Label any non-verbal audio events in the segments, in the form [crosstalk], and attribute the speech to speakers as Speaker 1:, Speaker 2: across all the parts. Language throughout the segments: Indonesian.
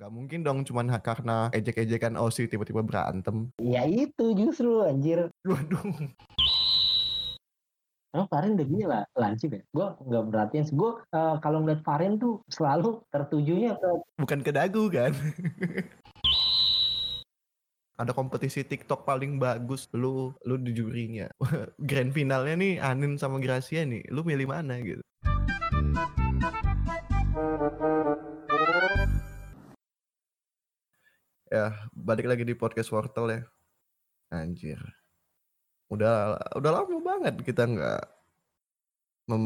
Speaker 1: Nggak mungkin dong cuman karena ejek-ejekan OSI tiba-tiba berantem.
Speaker 2: Ya itu justru anjir.
Speaker 1: Waduh.
Speaker 2: Emang Farin udah gini lah, lancip ya. Gue nggak berartiin sih. Gue eh, kalau ngeliat Farin tuh selalu tertujunya ke
Speaker 1: Bukan ke dagu kan? [laughs] Ada kompetisi TikTok paling bagus, lu lu di jurinya. [laughs] Grand finalnya nih Anin sama Gracia nih, lu milih mana gitu? Ya, balik lagi di podcast Wortel ya. Anjir. Udah udah lama banget kita nggak mem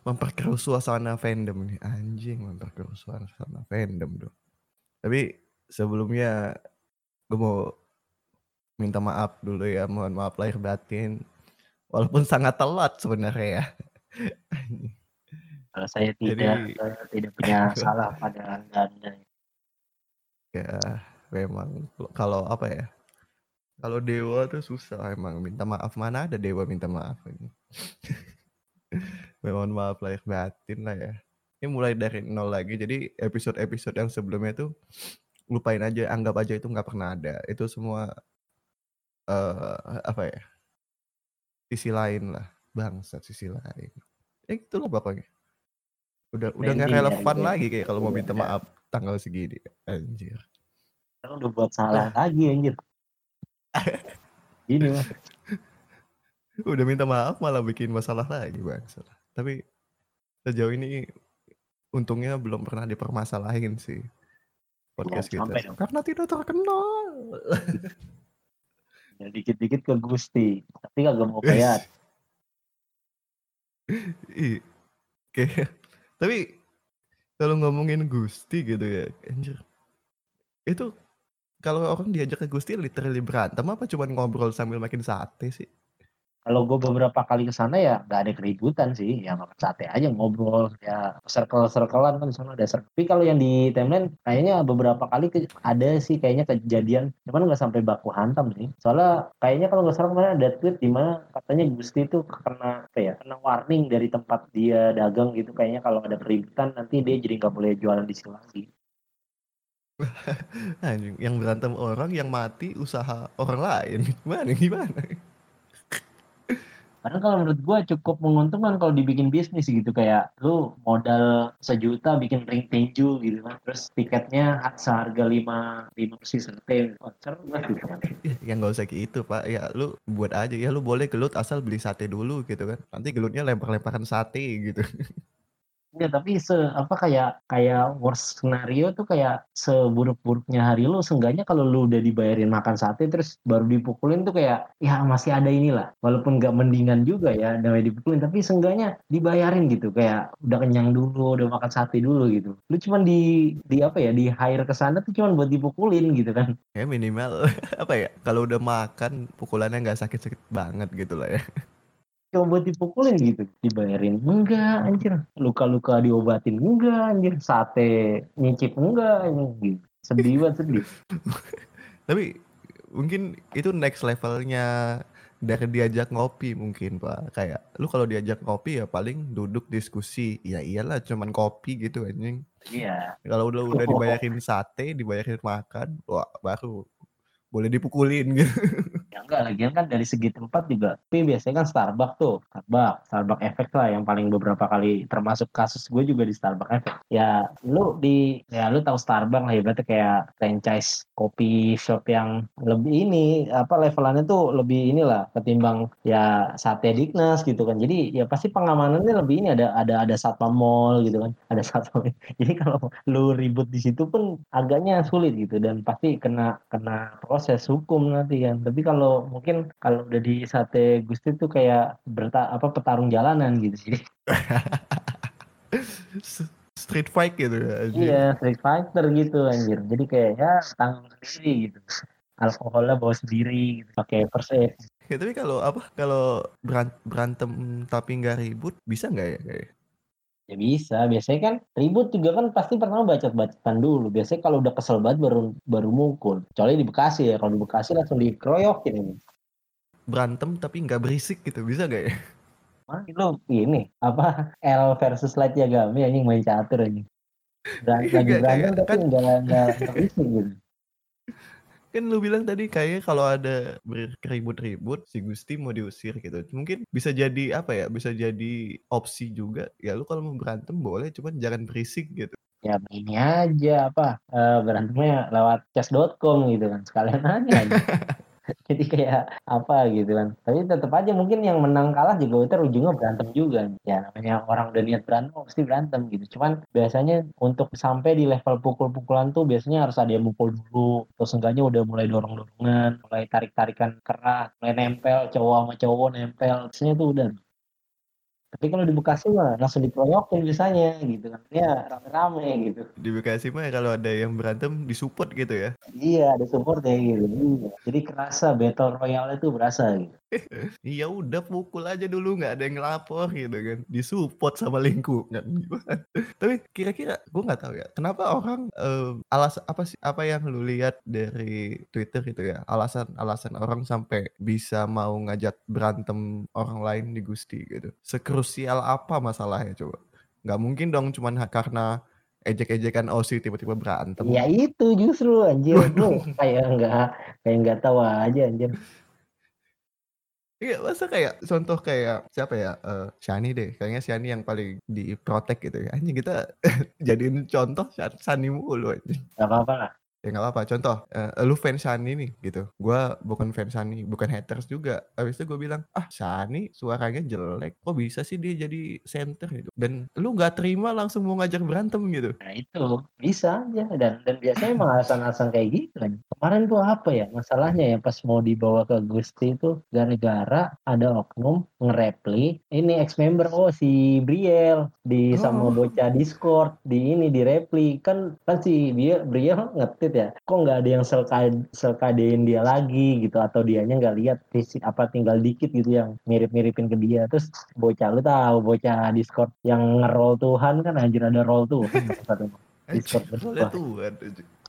Speaker 1: memperkeruh suasana fandom nih. Anjing, memperkeruh suasana fandom dong. Tapi sebelumnya gue mau minta maaf dulu ya, mohon maaf lahir batin. Walaupun sangat telat sebenarnya ya.
Speaker 2: Kalau saya tidak
Speaker 1: Jadi-
Speaker 2: saya tidak punya salah pada anda anda.
Speaker 1: Ya memang. Kalau apa ya kalau dewa tuh susah emang minta maaf. Mana ada dewa minta maaf ini? [laughs] Mohon maaf lahir batin lah ya. Ini mulai dari nol lagi. Jadi episode-episode yang sebelumnya tuh lupain aja anggap aja itu nggak pernah ada. Itu semua eh apa ya sisi lain lah. Bangsa sisi lain. Ya itulah pokoknya. Udah udah nggak
Speaker 2: ya,
Speaker 1: relevan
Speaker 2: gitu.
Speaker 1: lagi kayak kalau mau
Speaker 2: Iya,
Speaker 1: minta
Speaker 2: udah.
Speaker 1: maaf tanggal segini anjir.
Speaker 2: Sekarang udah buat salah lagi anjir. [laughs] Gini mah.
Speaker 1: udah minta maaf malah bikin masalah lagi bang tapi sejauh ini untungnya belum pernah dipermasalahin sih podcast kita. karena tidak terkenal.
Speaker 2: Ya, dikit-dikit ke Gusti, tapi kagak mau [laughs] kayak
Speaker 1: kayak tapi kalau ngomongin Gusti gitu ya anjir. Itu kalau orang diajak ke Gusti literally berantem apa cuma ngobrol sambil makin sate sih
Speaker 2: kalau gue beberapa kali ke sana ya nggak ada keributan sih ya makan sate aja ngobrol ya circle circlean kan di sana ada circle. Tapi kalau yang di timeline kayaknya beberapa kali ke- ada sih kayaknya kejadian. Cuman nggak sampai baku hantam sih. Soalnya kayaknya kalau nggak salah kemarin ada tweet di mana katanya Gusti itu kena apa ya kena warning dari tempat dia dagang gitu. Kayaknya kalau ada keributan nanti dia jadi nggak boleh jualan di sini lagi. [laughs]
Speaker 1: Yang berantem orang yang mati usaha orang lain. Gimana gimana
Speaker 2: Karena kalau menurut gue cukup menguntungkan kalau dibikin bisnis gitu kayak lu modal sejuta bikin ring tinju gitu kan terus tiketnya seharga lima lima persis sate konser gitu kan.
Speaker 1: Ya, nggak usah gitu pak. Ya lu buat aja. Ya lu boleh gelut asal beli sate dulu gitu kan. Nanti gelutnya lempar-lemparan sate gitu [laughs]
Speaker 2: Enggak, tapi se apa kayak kayak worst scenario tuh kayak seburuk-buruknya hari lu seenggaknya kalau lu udah dibayarin makan sate terus baru dipukulin tuh kayak ya masih ada inilah. Walaupun nggak mendingan juga ya namanya dipukulin tapi seenggaknya dibayarin gitu. Kayak udah kenyang dulu udah makan sate dulu gitu. Lu cuman di di apa ya di hire ke sana tuh cuman buat dipukulin gitu kan.
Speaker 1: Ya minimal [laughs] apa ya kalau udah makan pukulannya nggak sakit-sakit banget gitu lah ya
Speaker 2: cuma buat dipukulin gitu dibayarin. Enggak anjir. Luka-luka diobatin enggak anjir. Sate nyicip enggak anjir. Gitu. sedih banget sedih. [laughs]
Speaker 1: Tapi mungkin itu next levelnya dari diajak ngopi mungkin pak. Kayak lu kalau diajak ngopi ya paling duduk diskusi. Ya iyalah cuman kopi gitu anjing.
Speaker 2: Iya.
Speaker 1: Kalau udah udah dibayarin sate dibayarin makan wah baru boleh dipukulin gitu [laughs]
Speaker 2: Ya enggak, lagian kan dari segi tempat juga. Tapi biasanya kan Starbucks tuh, Starbucks, Starbucks Effect lah yang paling beberapa kali termasuk kasus gue juga di Starbucks Effect. Ya lu di, ya lu tahu Starbucks lah ibaratnya kayak franchise kopi shop yang lebih ini, apa levelannya tuh lebih inilah ketimbang ya sate Dignas gitu kan. Jadi ya pasti pengamanannya lebih ini ada ada ada satpam mall gitu kan, [laughs] ada satpam. Jadi kalau lu ribut di situ pun agaknya sulit gitu dan pasti kena kena proses hukum nanti kan. Tapi kalau mungkin kalau udah di sate Gusti tuh kayak berta apa petarung jalanan gitu sih. [laughs]
Speaker 1: street fight gitu ya anjing.
Speaker 2: iya, Street Fighter gitu anjir. Jadi kayak ya tanggung sendiri gitu. Alkoholnya bawa sendiri gitu, pakai first aid.
Speaker 1: Ya, tapi kalau apa kalau beran- berantem tapi nggak ribut bisa nggak ya kayak
Speaker 2: Ya bisa, biasanya kan ribut juga kan pasti pertama bacot-bacotan dulu. Biasanya kalau udah kesel banget baru baru mukul. Kecuali di Bekasi ya, kalau di Bekasi langsung dikeroyokin ini.
Speaker 1: berantem tapi nggak berisik gitu bisa nggak ya
Speaker 2: Wah, itu ini apa L versus Light Yagami anjing main catur anjing. Beran-
Speaker 1: Iya,
Speaker 2: lagi berantem tapi
Speaker 1: kan-
Speaker 2: nggak nggak berisik gitu
Speaker 1: Kan lu bilang tadi kayak kalau ada berkeribut-ribut si Gusti mau diusir gitu. Mungkin bisa jadi apa ya? Bisa jadi opsi juga. Ya lu kalau mau berantem boleh, cuman jangan berisik gitu.
Speaker 2: ya ini aja apa eh, berantemnya lewat chess.com gitu kan sekalian aja aja. [laughs] [laughs] jadi kayak apa gitu kan. Tapi tetap aja mungkin yang menang kalah juga itu ujungnya berantem juga. Ya namanya orang udah niat berantem pasti berantem gitu. Cuman biasanya untuk sampai di level pukul-pukulan tuh biasanya harus ada yang mukul dulu. Terus enggaknya udah mulai dorong-dorongan mulai tarik-tarikan keras mulai nempel cowok sama cowok nempel. Biasanya tuh udah tapi kalau di Bekasi mah langsung dikeroyokin biasanya gitu kan ya rame-rame gitu
Speaker 1: Di Bekasi mah kalau ada yang berantem disupport gitu ya.
Speaker 2: Iya, ada support ya gitu. Iya. Jadi kerasa battle royale itu berasa gitu. [laughs]
Speaker 1: Iya udah pukul aja dulu nggak ada yang ngelapor gitu kan. Disupport sama lingkungan gimana. [laughs] Tapi kira-kira gue nggak tahu ya. Kenapa orang eh, alas apa sih apa yang lu lihat dari Twitter gitu ya. Alasan-alasan orang sampai bisa mau ngajak berantem orang lain di Gusti gitu. Sekrusial apa masalahnya coba? Nggak mungkin dong cuman karena ejek-ejekan Aussie tiba-tiba berantem.
Speaker 2: Ya itu justru anjir kayak enggak kayak enggak tahu aja anjir.
Speaker 1: Iya, masa kayak contoh kayak siapa ya? Eh Shani deh. Kayaknya Shani yang paling diprotek gitu ya. Anjing kita [laughs] jadiin contoh Shan- Shani mulu anjing.
Speaker 2: Gak apa-apa lah.
Speaker 1: Ya nggak apa-apa. Contoh, eh, lu fans Shani nih gitu. Gua bukan fans Shani, bukan haters juga. Habis itu gue bilang, ah Shani suaranya jelek. Kok bisa sih dia jadi center gitu? Dan lu nggak terima langsung mau ngajak berantem gitu.
Speaker 2: Nah itu bisa aja dan dan biasanya emang alasan-alasan kayak gitu kan. Kemarin tuh apa ya masalahnya ya pas mau dibawa ke Gusti itu gara-gara ada oknum ngerepli ini ex member oh si Briel di sama
Speaker 1: Oh.
Speaker 2: bocah Discord di ini di repli kan kan si Briel, Briel ngetit ya? Kok nggak ada yang selka- selkadein dia lagi gitu? Atau dianya nggak lihat fisik apa tinggal dikit gitu yang mirip-miripin ke dia? Terus bocah lu tahu bocah Discord yang ngerol Tuhan kan? Anjir ada roll tuh [laughs] Discord
Speaker 1: boleh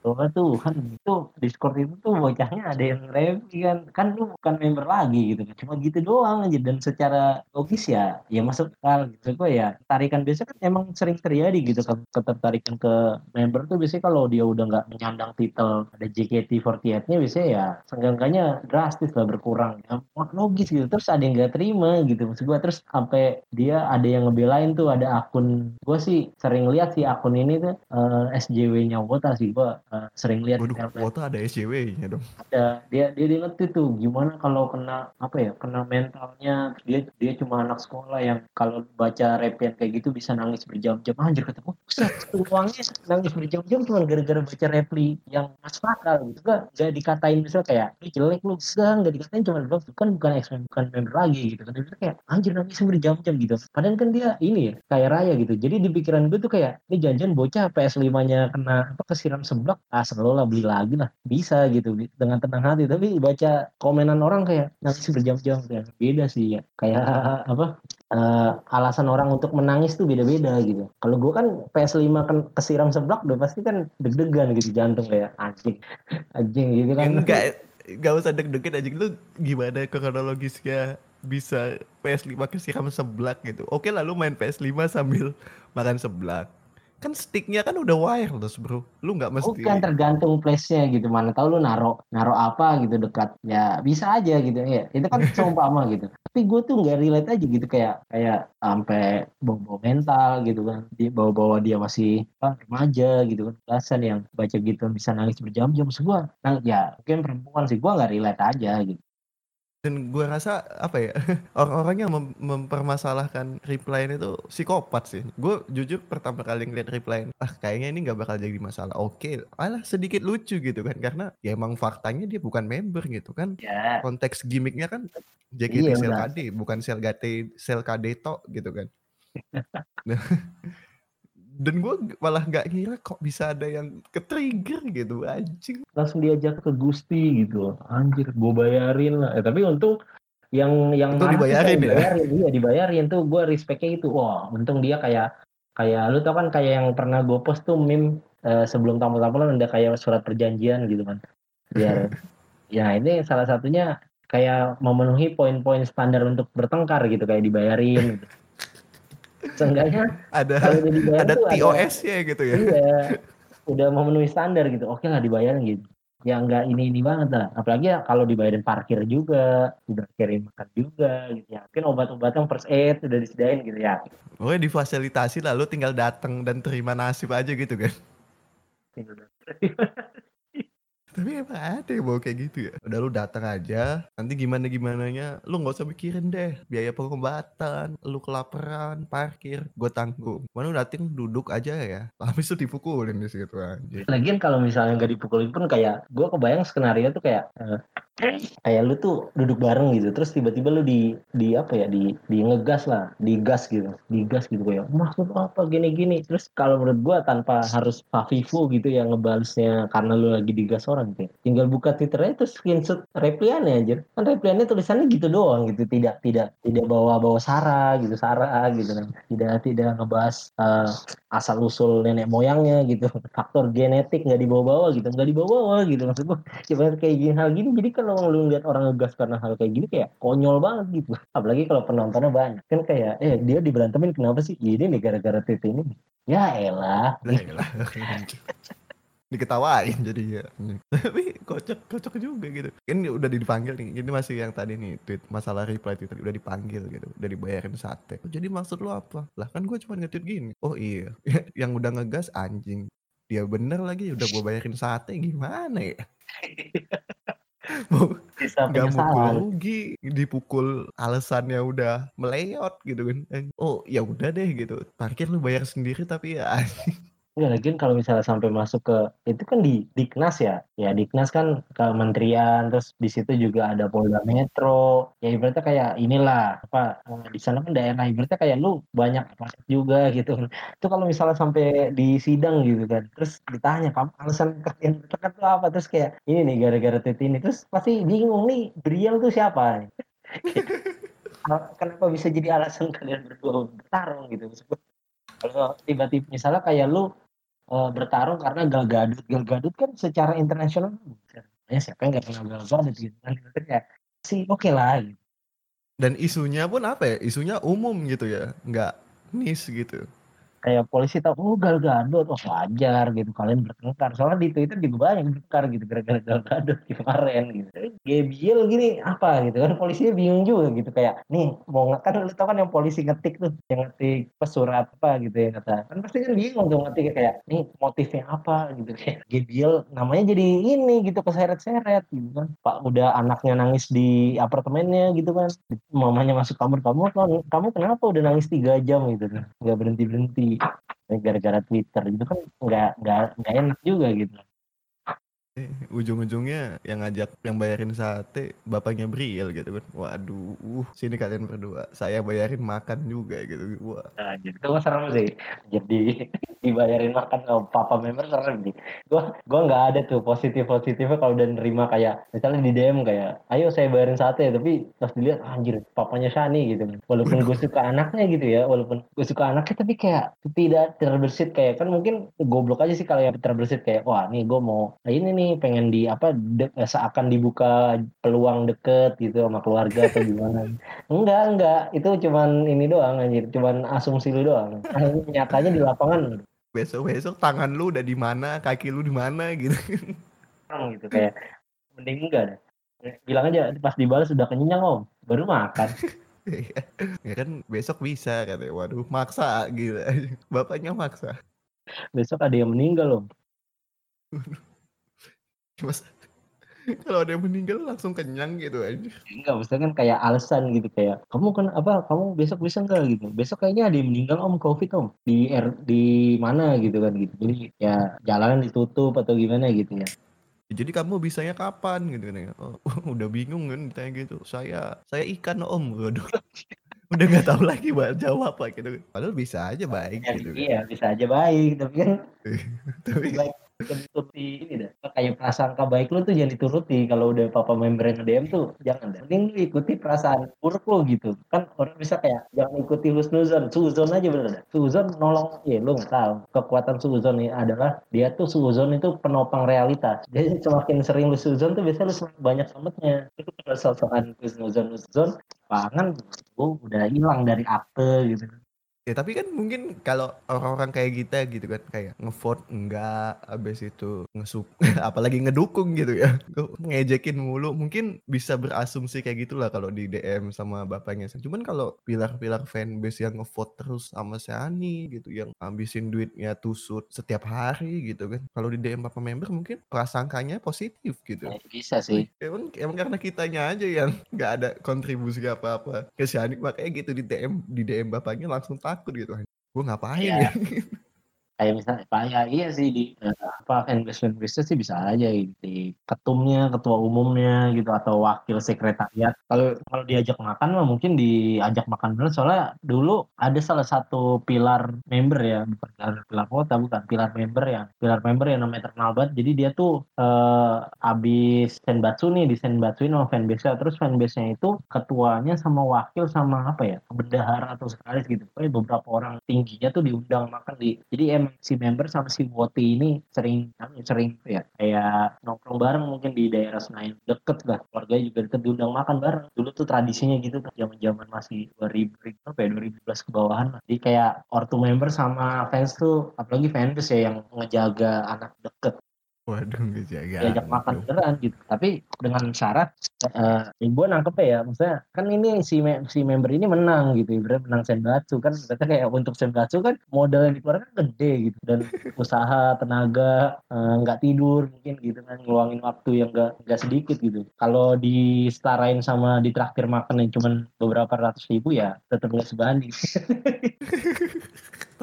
Speaker 1: Tuhan.
Speaker 2: Oh Tuhan itu Discord itu tuh bocahnya ada yang review kan. Kan lu bukan member lagi gitu kan. Cuma gitu doang aja. Dan secara logis ya ya masuk akal gitu. Gue ya tarikan biasa kan emang sering terjadi gitu kan. Ketertarikan ke member tuh biasanya kalau dia udah nggak menyandang titel ada JKT48 nya biasanya ya seenggaknya drastis lah berkurang. Ya logis gitu. Terus ada yang nggak terima gitu. Maksud gue terus sampai dia ada yang ngebelain tuh. Ada akun gue sih sering lihat sih akun ini tuh eh, SJW-nya Wota sih. Gue eh, sering lihat
Speaker 1: Waduh,
Speaker 2: karena
Speaker 1: Wota ada SJW-nya dong.
Speaker 2: ada dia dia dia ngerti tuh gimana kalau kena apa ya kena mentalnya. Dia dia cuma anak sekolah yang kalau baca repian kayak gitu bisa nangis berjam-jam. Anjir kata gue "Buset, itu uangnya nangis berjam-jam cuma gara-gara baca repli yang masuk akal gitu. Gak gak dikatain misalnya kayak lu jelek lu. Gak gak dikatain cuma doang kan bukan ex bukan member lagi gitu kan. Dia bilang kayak anjir nangis berjam-jam gitu. Padahal kan dia ini ya kayak raya gitu. Jadi di pikiran gue tuh kayak ini janjian bocah PS5 nya kena apa kesiram seblak ah selalu lah beli lagi lah bisa gitu dengan tenang hati tapi baca komenan orang kayak nangis berjam-jam kayak beda sih ya kayak apa eh, alasan orang untuk menangis tuh beda-beda gitu kalau gue kan PS5 kan kesiram seblak udah pasti kan deg-degan gitu jantung kayak anjing anjing gitu kan
Speaker 1: Enggak, enggak usah deg-degan aja. Lu gimana kronologisnya bisa PS5 kesiram seblak gitu. Oke lah lu main PS5 sambil makan seblak. Kan sticknya kan udah wireless bro. Lu nggak mesti.
Speaker 2: Bukan tergantung place-nya gitu. Mana tahu lu naro naro apa gitu dekat. Ya bisa aja gitu ya. Itu kan [laughs] seumpama gitu. Tapi gue tuh nggak relate aja gitu kayak kayak sampai bawa mental gitu kan. Di bawa-bawa dia masih apa, remaja gitu kan. Belasan yang baca gitu bisa nangis berjam-jam. Gue, nah, ya mungkin perempuan sih gue nggak relate aja gitu.
Speaker 1: Dan gue rasa apa ya [laughs] orang-orang yang mem- mempermasalahkan reply itu psikopat sih. Gue jujur pertama kali ngeliat reply ah kayaknya ini nggak bakal jadi masalah. Oke, alah sedikit lucu gitu kan karena ya emang faktanya dia bukan member gitu kan.
Speaker 2: Ya
Speaker 1: Konteks gimmicknya kan JKT
Speaker 2: Iya,
Speaker 1: Sel. KD bukan Sel KD Sel KD tok gitu kan. [laughs] [laughs] Dan gue malah nggak kira kok bisa ada yang ke-trigger gitu anjing.
Speaker 2: langsung diajak ke Gusti gitu. Anjir, gue bayarin lah. Eh, tapi untung yang yang tuh
Speaker 1: dibayarin ya?
Speaker 2: dibayarin, iya dibayarin tuh gue respectnya itu. Wah, untung dia kayak kayak lu tau kan kayak yang pernah gue post tuh meme eh, sebelum tamu-tamu ada kayak surat perjanjian gitu kan. Biar [laughs] ya ini salah satunya kayak memenuhi poin-poin standar untuk bertengkar gitu kayak dibayarin. Gitu. Seenggaknya
Speaker 1: ada
Speaker 2: kalau udah dibayar
Speaker 1: ada
Speaker 2: ada.
Speaker 1: TOS-nya gitu ya.
Speaker 2: iya. Udah memenuhi standar gitu. Oke lah dibayar gitu. Ya nggak ini ini banget lah. Apalagi ya kalau dibayarin parkir juga udah kirim makan juga gitu. Ya mungkin obat-obatan first aid udah disediain gitu ya.
Speaker 1: Pokoknya difasilitasi lalu tinggal datang dan terima nasib aja gitu kan. [laughs] Tapi emang ada yang mau kayak gitu ya. Udah lu datang aja, nanti gimana gimananya, lu nggak usah mikirin deh biaya pengobatan, lu kelaparan, parkir, gue tanggung. Mana lu datang duduk aja ya, habis itu dipukulin di situ anjir.
Speaker 2: Lagian kalau misalnya nggak dipukulin pun kayak gue kebayang skenario tuh kayak eh, kayak lu tuh duduk bareng gitu terus tiba-tiba lu di di apa ya di di ngegas lah di gas gitu di gas gitu kayak maksud apa gini-gini terus kalau menurut gua tanpa harus fafifu gitu yang ngebalesnya karena lu lagi digas orang gitu tinggal buka twitternya terus screenshot repliannya aja kan repliannya tulisannya gitu doang gitu. Tidak tidak tidak bawa bawa sara gitu sara gitu. Kan tidak tidak ngebahas eh, asal usul nenek moyangnya gitu. Faktor genetik nggak dibawa-bawa gitu. Nggak dibawa-bawa gitu maksud gua. Coba kayak gini hal gini jadi kalau lu lihat orang ngegas karena hal kayak gini kayak konyol banget gitu. Apalagi kalau penontonnya banyak. Kan kayak eh dia diberantemin kenapa sih? Ini nih gara-gara titik ini. Ya elah. [laughs]
Speaker 1: Lah iyalah. [laughs] diketawain jadi ya tapi kocak kocak juga gitu. Kan udah dipanggil nih. Ini masih yang tadi nih tweet masalah reply Twitter. Udah dipanggil gitu. Udah dibayarin sate. Jadi maksud lu apa? Lah kan gue cuma nge-tweet gini. Oh iya. [laughs] Yang udah ngegas anjing. Dia bener lagi udah gue bayarin sate gimana ya
Speaker 2: bisa
Speaker 1: nggak mukul rugi dipukul alasannya udah meleot gitu kan. Eh, oh ya udah deh gitu. Parkir lu bayar sendiri tapi ya
Speaker 2: Ya, lagian kalau misalnya sampai masuk ke itu kan di Diknas ya, ya Diknas kan kementerian, terus di situ juga ada Polda Metro, ya ibaratnya kayak inilah apa eh, di sana kan daerah ibaratnya kayak lu banyak pajak juga [laughs] gitu. Itu kalau misalnya sampai di sidang gitu kan, terus ditanya kamu alasan kalian bertekan tuh apa, terus kayak ini nih gara-gara titik ini, terus pasti bingung nih Briel tuh siapa? [laughs] Kenapa bisa jadi alasan kalian berdua bertarung gitu? Kalau tiba-tiba misalnya kayak lu eh, bertarung karena Gal Gadot. Gal Gadot kan secara internasional ya siapa yang nggak kenal Gal Gadot gitu kan? Ya sih oke lah gitu.
Speaker 1: dan isunya pun apa ya? Isunya umum gitu ya? Nggak nis gitu
Speaker 2: kayak polisi tahu oh Gal Gadot. Oh wajar gitu. Kalian bertengkar soalnya di Twitter juga banyak bertengkar gitu gara-gara Gal Gadot [laughs] kemarin gitu. Gabriel gini apa gitu kan. Polisinya bingung juga gitu. Kayak nih mau nge- kan lu tau kan yang polisi ngetik tuh yang ngetik pesurat apa gitu ya kata. Kan pasti kan bingung tuh ngetik kayak nih motifnya apa? gitu. Kayak Gabriel namanya jadi ini gitu keseret-seret gitu kan. Pak udah anaknya nangis di apartemennya gitu kan. Mamanya masuk kamar kamu kamu kenapa udah nangis tiga jam? gitu kan. Nggak berhenti berhenti gara-gara Twitter itu kan nggak nggak nggak enak juga gitu [laughs]
Speaker 1: ujung-ujungnya yang ngajak yang bayarin sate bapaknya Briel gitu kan. Waduh uh, sini kalian berdua. Saya bayarin makan juga gitu. Wah.
Speaker 2: Nah, jadi itu serem sih. Jadi [laughs] dibayarin makan sama papa member serem sih. Gua gua nggak ada tuh positif positifnya kalau udah nerima kayak misalnya di DM kayak ayo saya bayarin sate. Tapi pas dilihat anjir papanya Shani gitu. Walaupun gue suka anaknya gitu ya walaupun gue suka anaknya tapi kayak tidak terbersit kayak kan mungkin goblok aja sih kalau yang terbersit kayak wah nih gue mau nah ini nih pengen di apa de- seakan dibuka peluang deket gitu sama keluarga atau gimana. [laughs] Enggak enggak. Itu cuman ini doang anjir. Cuman asumsi lu doang. [laughs] Nyatanya di lapangan.
Speaker 1: Besok-besok tangan lu udah di mana kaki lu di mana gitu.
Speaker 2: Orang gitu kayak mending enggak deh. Bilang aja pas dibalas udah kenyang om. Baru makan. [laughs]
Speaker 1: Ya kan besok bisa katanya. Waduh maksa gitu bapaknya maksa.
Speaker 2: Besok ada yang meninggal om
Speaker 1: mas [laughs] kalau ada yang meninggal langsung kenyang gitu aja
Speaker 2: enggak maksudnya kan kayak alasan gitu kayak kamu kan apa kamu besok bisa enggak gitu. Besok kayaknya ada yang meninggal om covid om. Di R, di mana? gitu kan gitu. Jadi ya jalanan ditutup atau gimana gitu ya.
Speaker 1: Jadi kamu bisanya kapan gitu kan ya? Oh, [laughs] udah bingung kan ditanya gitu. Saya saya ikan om. Waduh. [laughs] Udah nggak tahu lagi buat jawab apa gitu. Padahal bisa aja baik
Speaker 2: Ya,
Speaker 1: gitu kan.
Speaker 2: iya bisa aja baik tapi kan
Speaker 1: tapi
Speaker 2: baik dituruti ini dah kayak prasangka baik lu tuh jangan dituruti. Kalau udah papa member DM tuh jangan dah mending lu ikuti perasaan buruk lu gitu. Kan orang bisa kayak jangan ikuti husnuzon. Suzon aja bener dah suzon nolong ya lu nggak tahu. Kekuatan suzon ini adalah dia tuh suzon itu penopang realitas. Jadi semakin sering lu suzon tuh biasanya lu semakin banyak selamatnya. Itu kalau sosokan husnuzon husnuzon pangan lu udah hilang dari akte gitu
Speaker 1: Ya tapi kan mungkin kalau orang-orang kayak kita gitu kan kayak ngevote enggak habis itu ngesup [laughs] apalagi ngedukung gitu ya. Ngejekin mulu mungkin bisa berasumsi kayak gitulah kalau di DM sama bapaknya cuman kalau pilar-pilar fanbase yang ngevote terus sama Ani gitu yang habisin duitnya tusut setiap hari gitu kan. Kalau di DM bapak member mungkin prasangkanya positif gitu.
Speaker 2: Ya, bisa sih.
Speaker 1: Emang, emang karena kitanya aja yang [laughs] nggak ada kontribusi apa-apa ke Ani. Makanya gitu di DM di DM bapaknya langsung tahu takut gitu gue ngapain ya, ya? [laughs]
Speaker 2: kayak misalnya kayak iya sih di uh, apa fanbase fanbase sih bisa aja gitu ketumnya ketua umumnya gitu atau wakil sekretariat. Kalau kalau diajak makan mah mungkin diajak makan dulu soalnya dulu ada salah satu pilar member ya bukan pilar pilar kota bukan pilar member ya pilar member yang namanya terkenal jadi dia tuh uh, abis senbatsu nih di senbatsu sama fanbase terus fanbase nya itu ketuanya sama wakil sama apa ya bendahara atau sekretaris gitu. Beberapa orang tingginya tuh diundang makan di jadi si member sama si Woti ini sering sering ya kayak nongkrong bareng mungkin di daerah Senayan deket lah. Keluarga juga deket diundang makan bareng. Dulu tuh tradisinya gitu tuh zaman zaman masih 2000 apa ya 2012 ke bawahan lah. Jadi kayak ortu member sama fans tuh apalagi fans ya yang ngejaga anak deket
Speaker 1: Waduh, ngejaga.
Speaker 2: Diajak makan beneran gitu. Tapi dengan syarat, uh, ya gue nangkep ya, maksudnya kan ini si me si member ini menang gitu, ibarat menang senbatsu kan, berarti kayak untuk senbatsu kan modal yang dikeluarkan gede gitu dan [laughs] usaha, tenaga, eh, nggak uh, tidur mungkin gitu kan, ngeluangin waktu yang nggak nggak sedikit gitu. Kalau disetarain sama ditraktir makan yang cuma beberapa ratus ribu ya tetap nggak sebanding. [laughs]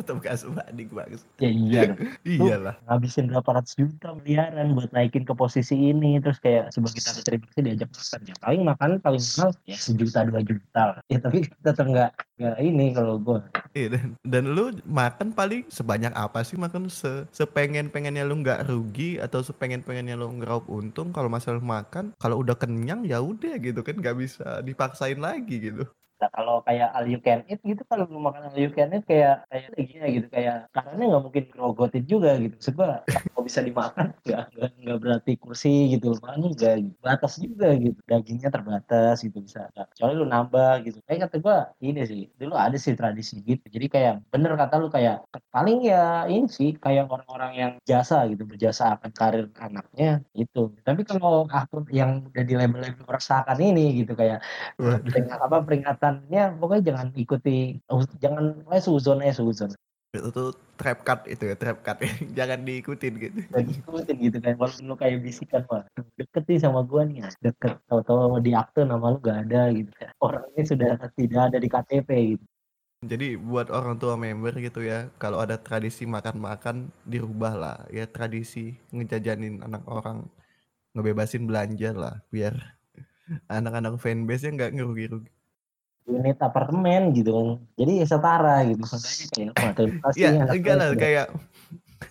Speaker 1: tetap gak sebanding bagus.
Speaker 2: Ya iya. [laughs]
Speaker 1: Iyalah.
Speaker 2: Ngabisin berapa ratus juta miliaran buat naikin ke posisi ini. Terus kayak sebagai tanda terima kasih diajak makan. Ya paling makan paling mahal ya. sejuta dua juta. Ya tapi tetap nggak nggak ini kalau gue
Speaker 1: iya dan, dan lu makan paling sebanyak apa sih? Makan se sepengen pengennya lu nggak rugi atau sepengen pengennya lu ngeraup untung? Kalau masalah makan kalau udah kenyang ya udah gitu kan. Nggak bisa dipaksain lagi gitu
Speaker 2: Nah, kalau kayak all you can eat gitu kalau lu makan all you can eat kayak kayak gini gitu kayak karena nggak mungkin grogotin juga gitu. Sebab kalau bisa dimakan nggak nggak berarti kursi gitu. Makanya nggak batas juga gitu. Dagingnya terbatas gitu bisa. Kecuali lu nambah gitu. Kayak kata gua ini sih dulu ada sih tradisi gitu. Jadi kayak bener kata lu kayak paling ya ini sih kayak orang-orang yang jasa gitu berjasa akan karir anaknya itu. Tapi kalau akun yang udah di label-label meresahkan ini gitu kayak apa peringatan pesannya pokoknya jangan ikuti jangan eh suzon eh suzon
Speaker 1: itu tuh trap cut itu ya trap cut [laughs] jangan diikutin gitu.
Speaker 2: Jangan diikutin gitu kan walaupun lu kayak bisikan mah deket nih sama gua nih deket tau-tau di akte nama lu gak ada gitu. Kan orangnya sudah tidak ada di KTP gitu.
Speaker 1: Jadi buat orang tua member gitu ya, kalau ada tradisi makan-makan dirubah lah ya tradisi ngejajanin anak orang ngebebasin belanja lah biar [laughs] anak-anak fanbase nya nggak ngerugi-rugi
Speaker 2: unit apartemen gitu jadi ya setara gitu.
Speaker 1: Kayak iya enggak lah kayak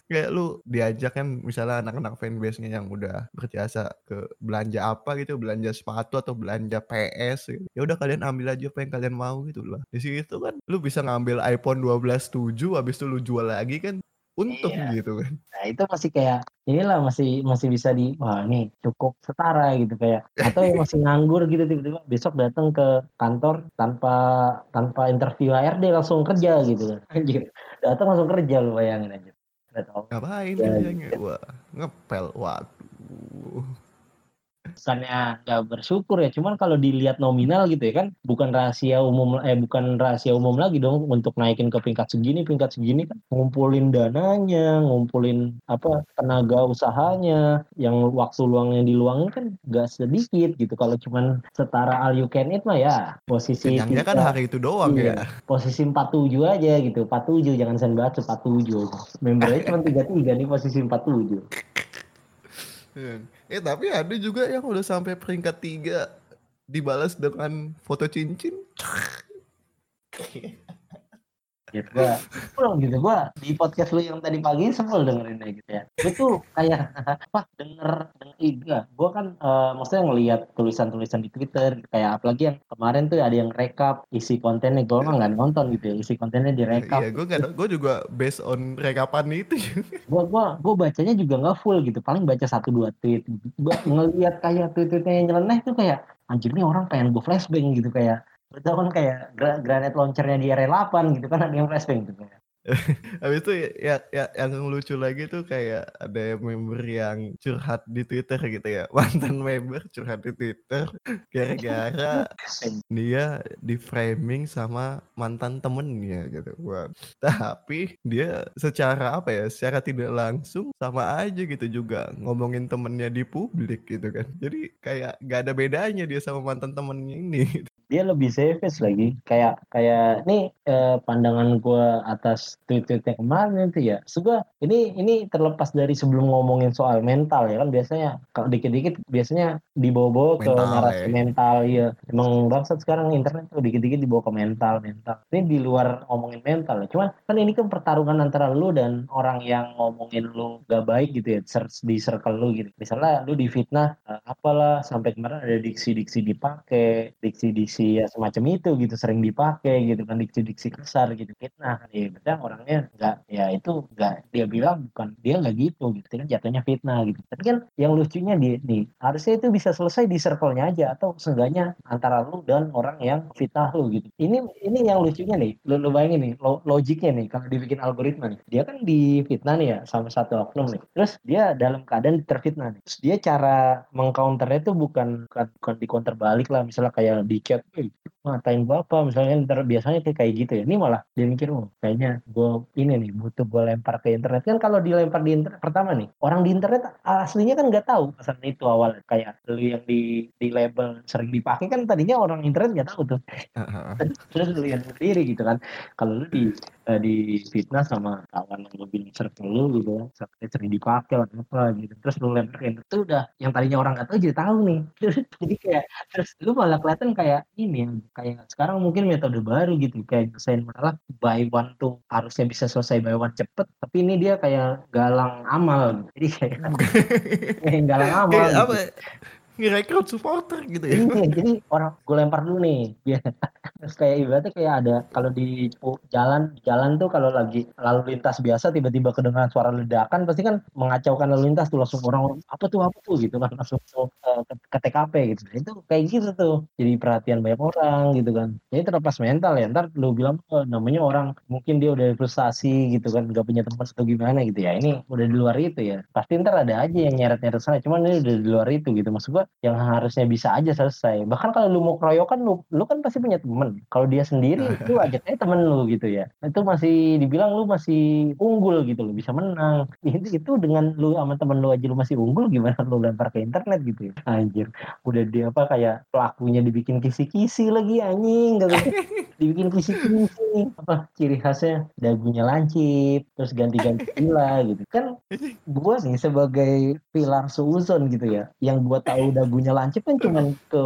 Speaker 1: kayak lu diajak kan misalnya anak-anak fanbase-nya yang udah berjasa ke belanja apa gitu belanja sepatu atau belanja PS gitu. ya udah kalian ambil aja apa yang kalian mau gitu lah. Di situ kan lu bisa ngambil iPhone 12 7 habis itu lu jual lagi kan untung iya. gitu kan.
Speaker 2: Nah itu masih kayak inilah masih masih bisa di wah ini cukup setara gitu kayak atau yang masih nganggur gitu tiba-tiba besok datang ke kantor tanpa tanpa interview HRD langsung kerja gitu kan. [laughs] Anjir. Datang langsung kerja lu bayangin aja.
Speaker 1: Ngapain ya, gitu. Wah, ngepel. Waduh
Speaker 2: bukannya nggak bersyukur ya cuman kalau dilihat nominal gitu ya kan bukan rahasia umum eh bukan rahasia umum lagi dong untuk naikin ke peringkat segini peringkat segini kan. Ngumpulin dananya ngumpulin apa tenaga usahanya yang waktu luang yang diluangin kan nggak sedikit gitu. Kalau cuman setara all you can eat mah ya posisi
Speaker 1: Kenyangnya kan hari itu doang iya, ya.
Speaker 2: posisi 47 aja gitu. 47 jangan senbat 47 membernya cuma 33 nih posisi 47 [laughs]
Speaker 1: Eh tapi ada juga yang udah sampai peringkat tiga dibalas dengan foto cincin. [laughs]
Speaker 2: gitu. Gua pulang gitu. Gua di podcast lu yang tadi pagi sebel dengerin gitu ya. Gue tuh kayak [laughs] apa denger denger. Iya gua kan uh, maksudnya ngelihat tulisan-tulisan di Twitter kayak apalagi yang kemarin tuh ada yang rekap isi kontennya. Gue mah nggak nonton gitu ya isi kontennya direkap.
Speaker 1: Iya gue gak gue juga based on rekapan itu. [laughs]
Speaker 2: Gua gua gua bacanya juga nggak full gitu. Paling baca satu dua tweet. Gua ngelihat kayak tweet-tweetnya yang nyeleneh tuh kayak anjir nih orang pengen gue flashback gitu kayak Itu kan kayak gra granat launcher-nya di RE8 gitu kan ada yang flashbang gitu. [laughs]
Speaker 1: Habis itu ya, ya yang lucu lagi tuh kayak ada member yang curhat di Twitter gitu ya. [laughs] Mantan member curhat di Twitter gara-gara [laughs] dia di framing sama mantan temennya gitu. Wah. Tapi dia secara apa ya? Secara tidak langsung sama aja gitu juga ngomongin temennya di publik gitu kan. Jadi kayak gak ada bedanya dia sama mantan temennya ini. Gitu.
Speaker 2: Dia lebih savage lagi. Kayak kayak nih eh, pandangan gue atas tweet-tweetnya kemarin itu ya. Sebuah ini ini terlepas dari sebelum ngomongin soal mental ya kan biasanya kalau dikit-dikit biasanya dibawa-bawa ke narasi
Speaker 1: ya.
Speaker 2: mental ya. Emang bangsat sekarang internet tuh dikit-dikit dibawa ke mental mental. Ini di luar ngomongin mental ya. Cuman kan ini kan pertarungan antara lu dan orang yang ngomongin lu gak baik gitu ya search di circle lu gitu. Misalnya lu difitnah eh, apalah sampai kemarin ada diksi-diksi dipakai, diksi-diksi ya semacam itu gitu sering dipakai gitu kan diksi-diksi kasar gitu fitnah ya betul orangnya nggak ya itu nggak dia bilang bukan dia nggak gitu gitu kan jatuhnya fitnah gitu. Tapi kan yang lucunya di nih harusnya itu bisa selesai di circle-nya aja atau seenggaknya antara lu dan orang yang fitnah lu gitu. Ini ini yang lucunya nih lu, lu bayangin nih lo- logiknya nih kalau dibikin algoritma nih. Dia kan di fitnah nih ya sama satu oknum nih. Terus dia dalam keadaan terfitnah nih. Terus dia cara mengcounternya itu bukan bukan, di counter balik lah misalnya kayak di chat "Eh, ngatain gua apa? Misalnya ntar biasanya kayak kayak gitu ya. Ini malah dia mikir oh kayaknya gue ini nih butuh gue lempar ke internet. Kan kalau dilempar di internet pertama nih orang di internet aslinya kan nggak tahu pesan itu awalnya. Kayak lu yang di di label sering dipakai kan tadinya orang internet nggak tahu tuh. [laughs] Terus lu yang sendiri gitu kan. Kalau lu di eh, di fitnah sama kawan yang lebih circle lu gitu ya sampai sering dipakai lah apa gitu. Terus lu lemparin itu udah yang tadinya orang nggak tahu jadi tahu nih. [laughs] Jadi kayak terus lu malah kelihatan kayak ini ya, kayak sekarang mungkin metode baru gitu kayak desain malah by one tuh harusnya bisa selesai by one cepet tapi ini dia kayak galang amal gitu. jadi kayak [laughs] [laughs] kayak galang amal gitu.
Speaker 1: apa? Ngerekrut supporter gitu ya.
Speaker 2: Iya, jadi orang gue lempar dulu nih. Ya. [laughs] Terus kayak ibaratnya kayak ada kalau di jalan jalan tuh kalau lagi lalu lintas biasa tiba-tiba kedengaran suara ledakan pasti kan mengacaukan lalu lintas tuh langsung orang apa tuh apa tuh gitu kan langsung uh, ke, ke TKP gitu. Itu kayak gitu tuh. Jadi perhatian banyak orang gitu kan. Jadi terlepas mental ya. Ntar lu bilang oh, namanya orang mungkin dia udah frustasi gitu kan nggak punya teman atau gimana gitu ya. Ini udah di luar itu ya. Pasti ntar ada aja yang nyeret-nyeret sana. Cuman ini udah di luar itu gitu. Maksud gua yang harusnya bisa aja selesai. Bahkan kalau lu mau keroyokan lu lu kan pasti punya temen. Kalau dia sendiri [laughs] lu ajak aja temen lu gitu ya. Itu masih dibilang lu masih unggul gitu lu bisa menang. [laughs] Itu, itu dengan lu sama temen lu aja lu masih unggul gimana lu lempar ke internet gitu ya. Anjir. Udah dia apa kayak pelakunya dibikin kisi-kisi lagi anjing gitu. [laughs] dibikin kisi-kisi apa ciri khasnya dagunya lancip terus ganti-ganti gila gitu kan gua nih sebagai pilar seuzon gitu ya yang gua tahu dagunya lancip kan cuma ke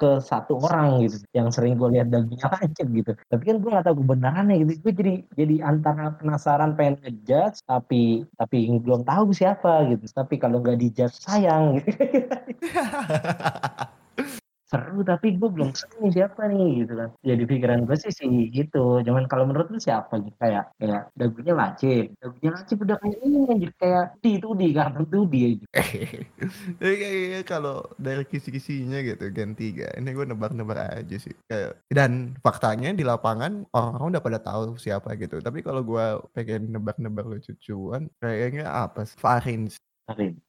Speaker 2: ke satu orang gitu. Yang sering gua lihat dagunya lancip gitu. Tapi kan gua nggak tahu kebenarannya gitu. Gue jadi jadi antara penasaran pengen ngejudge tapi tapi belum tahu siapa gitu. Tapi kalau nggak dijudge sayang gitu [laughs] seru tapi gue belum tahu nih siapa nih gitu kan. Jadi pikiran gue sih sih gitu. Cuman kalau menurut lu siapa gitu? Kayak kayak dagunya lancip dagunya lancip udah kayak ini anjir. Kayak di itu di karena itu dia gitu.
Speaker 1: Kalau dari kisi-kisinya gitu Gen 3 ini gue nebak-nebak aja sih. Kayak dan faktanya di lapangan orang-orang udah pada tahu siapa gitu. Tapi kalau gue pengen nebak-nebak lucu-lucuan kayaknya apa sih? Farin. Sih.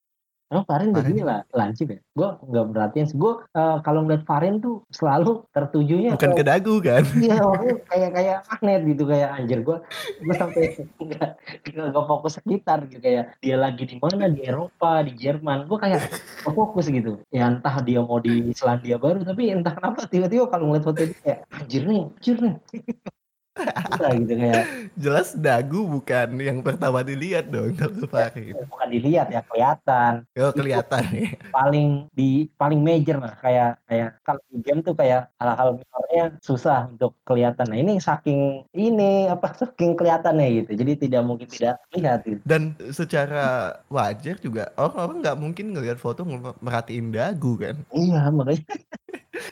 Speaker 2: Emang Farin udah
Speaker 1: Farin.
Speaker 2: gila lancip ya? Gue nggak sih. Gue eh, kalau ngeliat Farin tuh selalu tertujunya
Speaker 1: bukan ke dagu kan [laughs]
Speaker 2: Iya, kayak kayak magnet gitu kayak anjir gue gue sampai nggak nggak fokus sekitar gitu kayak dia lagi di mana di Eropa di Jerman gue kayak fokus gitu ya entah dia mau di Selandia Baru tapi entah kenapa tiba-tiba kalau ngeliat foto itu kayak anjir nih anjir nih [laughs] Udah gitu kayak
Speaker 1: jelas dagu bukan yang pertama dilihat dong tapi Farin
Speaker 2: bukan dilihat ya kelihatan.
Speaker 1: Oh kelihatan ya
Speaker 2: paling di paling major lah kayak kayak kalau di game tuh kayak hal-hal minornya susah untuk kelihatan. Nah ini saking ini apa [laughs] saking kelihatannya gitu jadi tidak mungkin tidak lihat gitu.
Speaker 1: Dan secara wajar juga orang-orang nggak mungkin ngelihat foto merhatiin dagu kan?
Speaker 2: Iya makanya.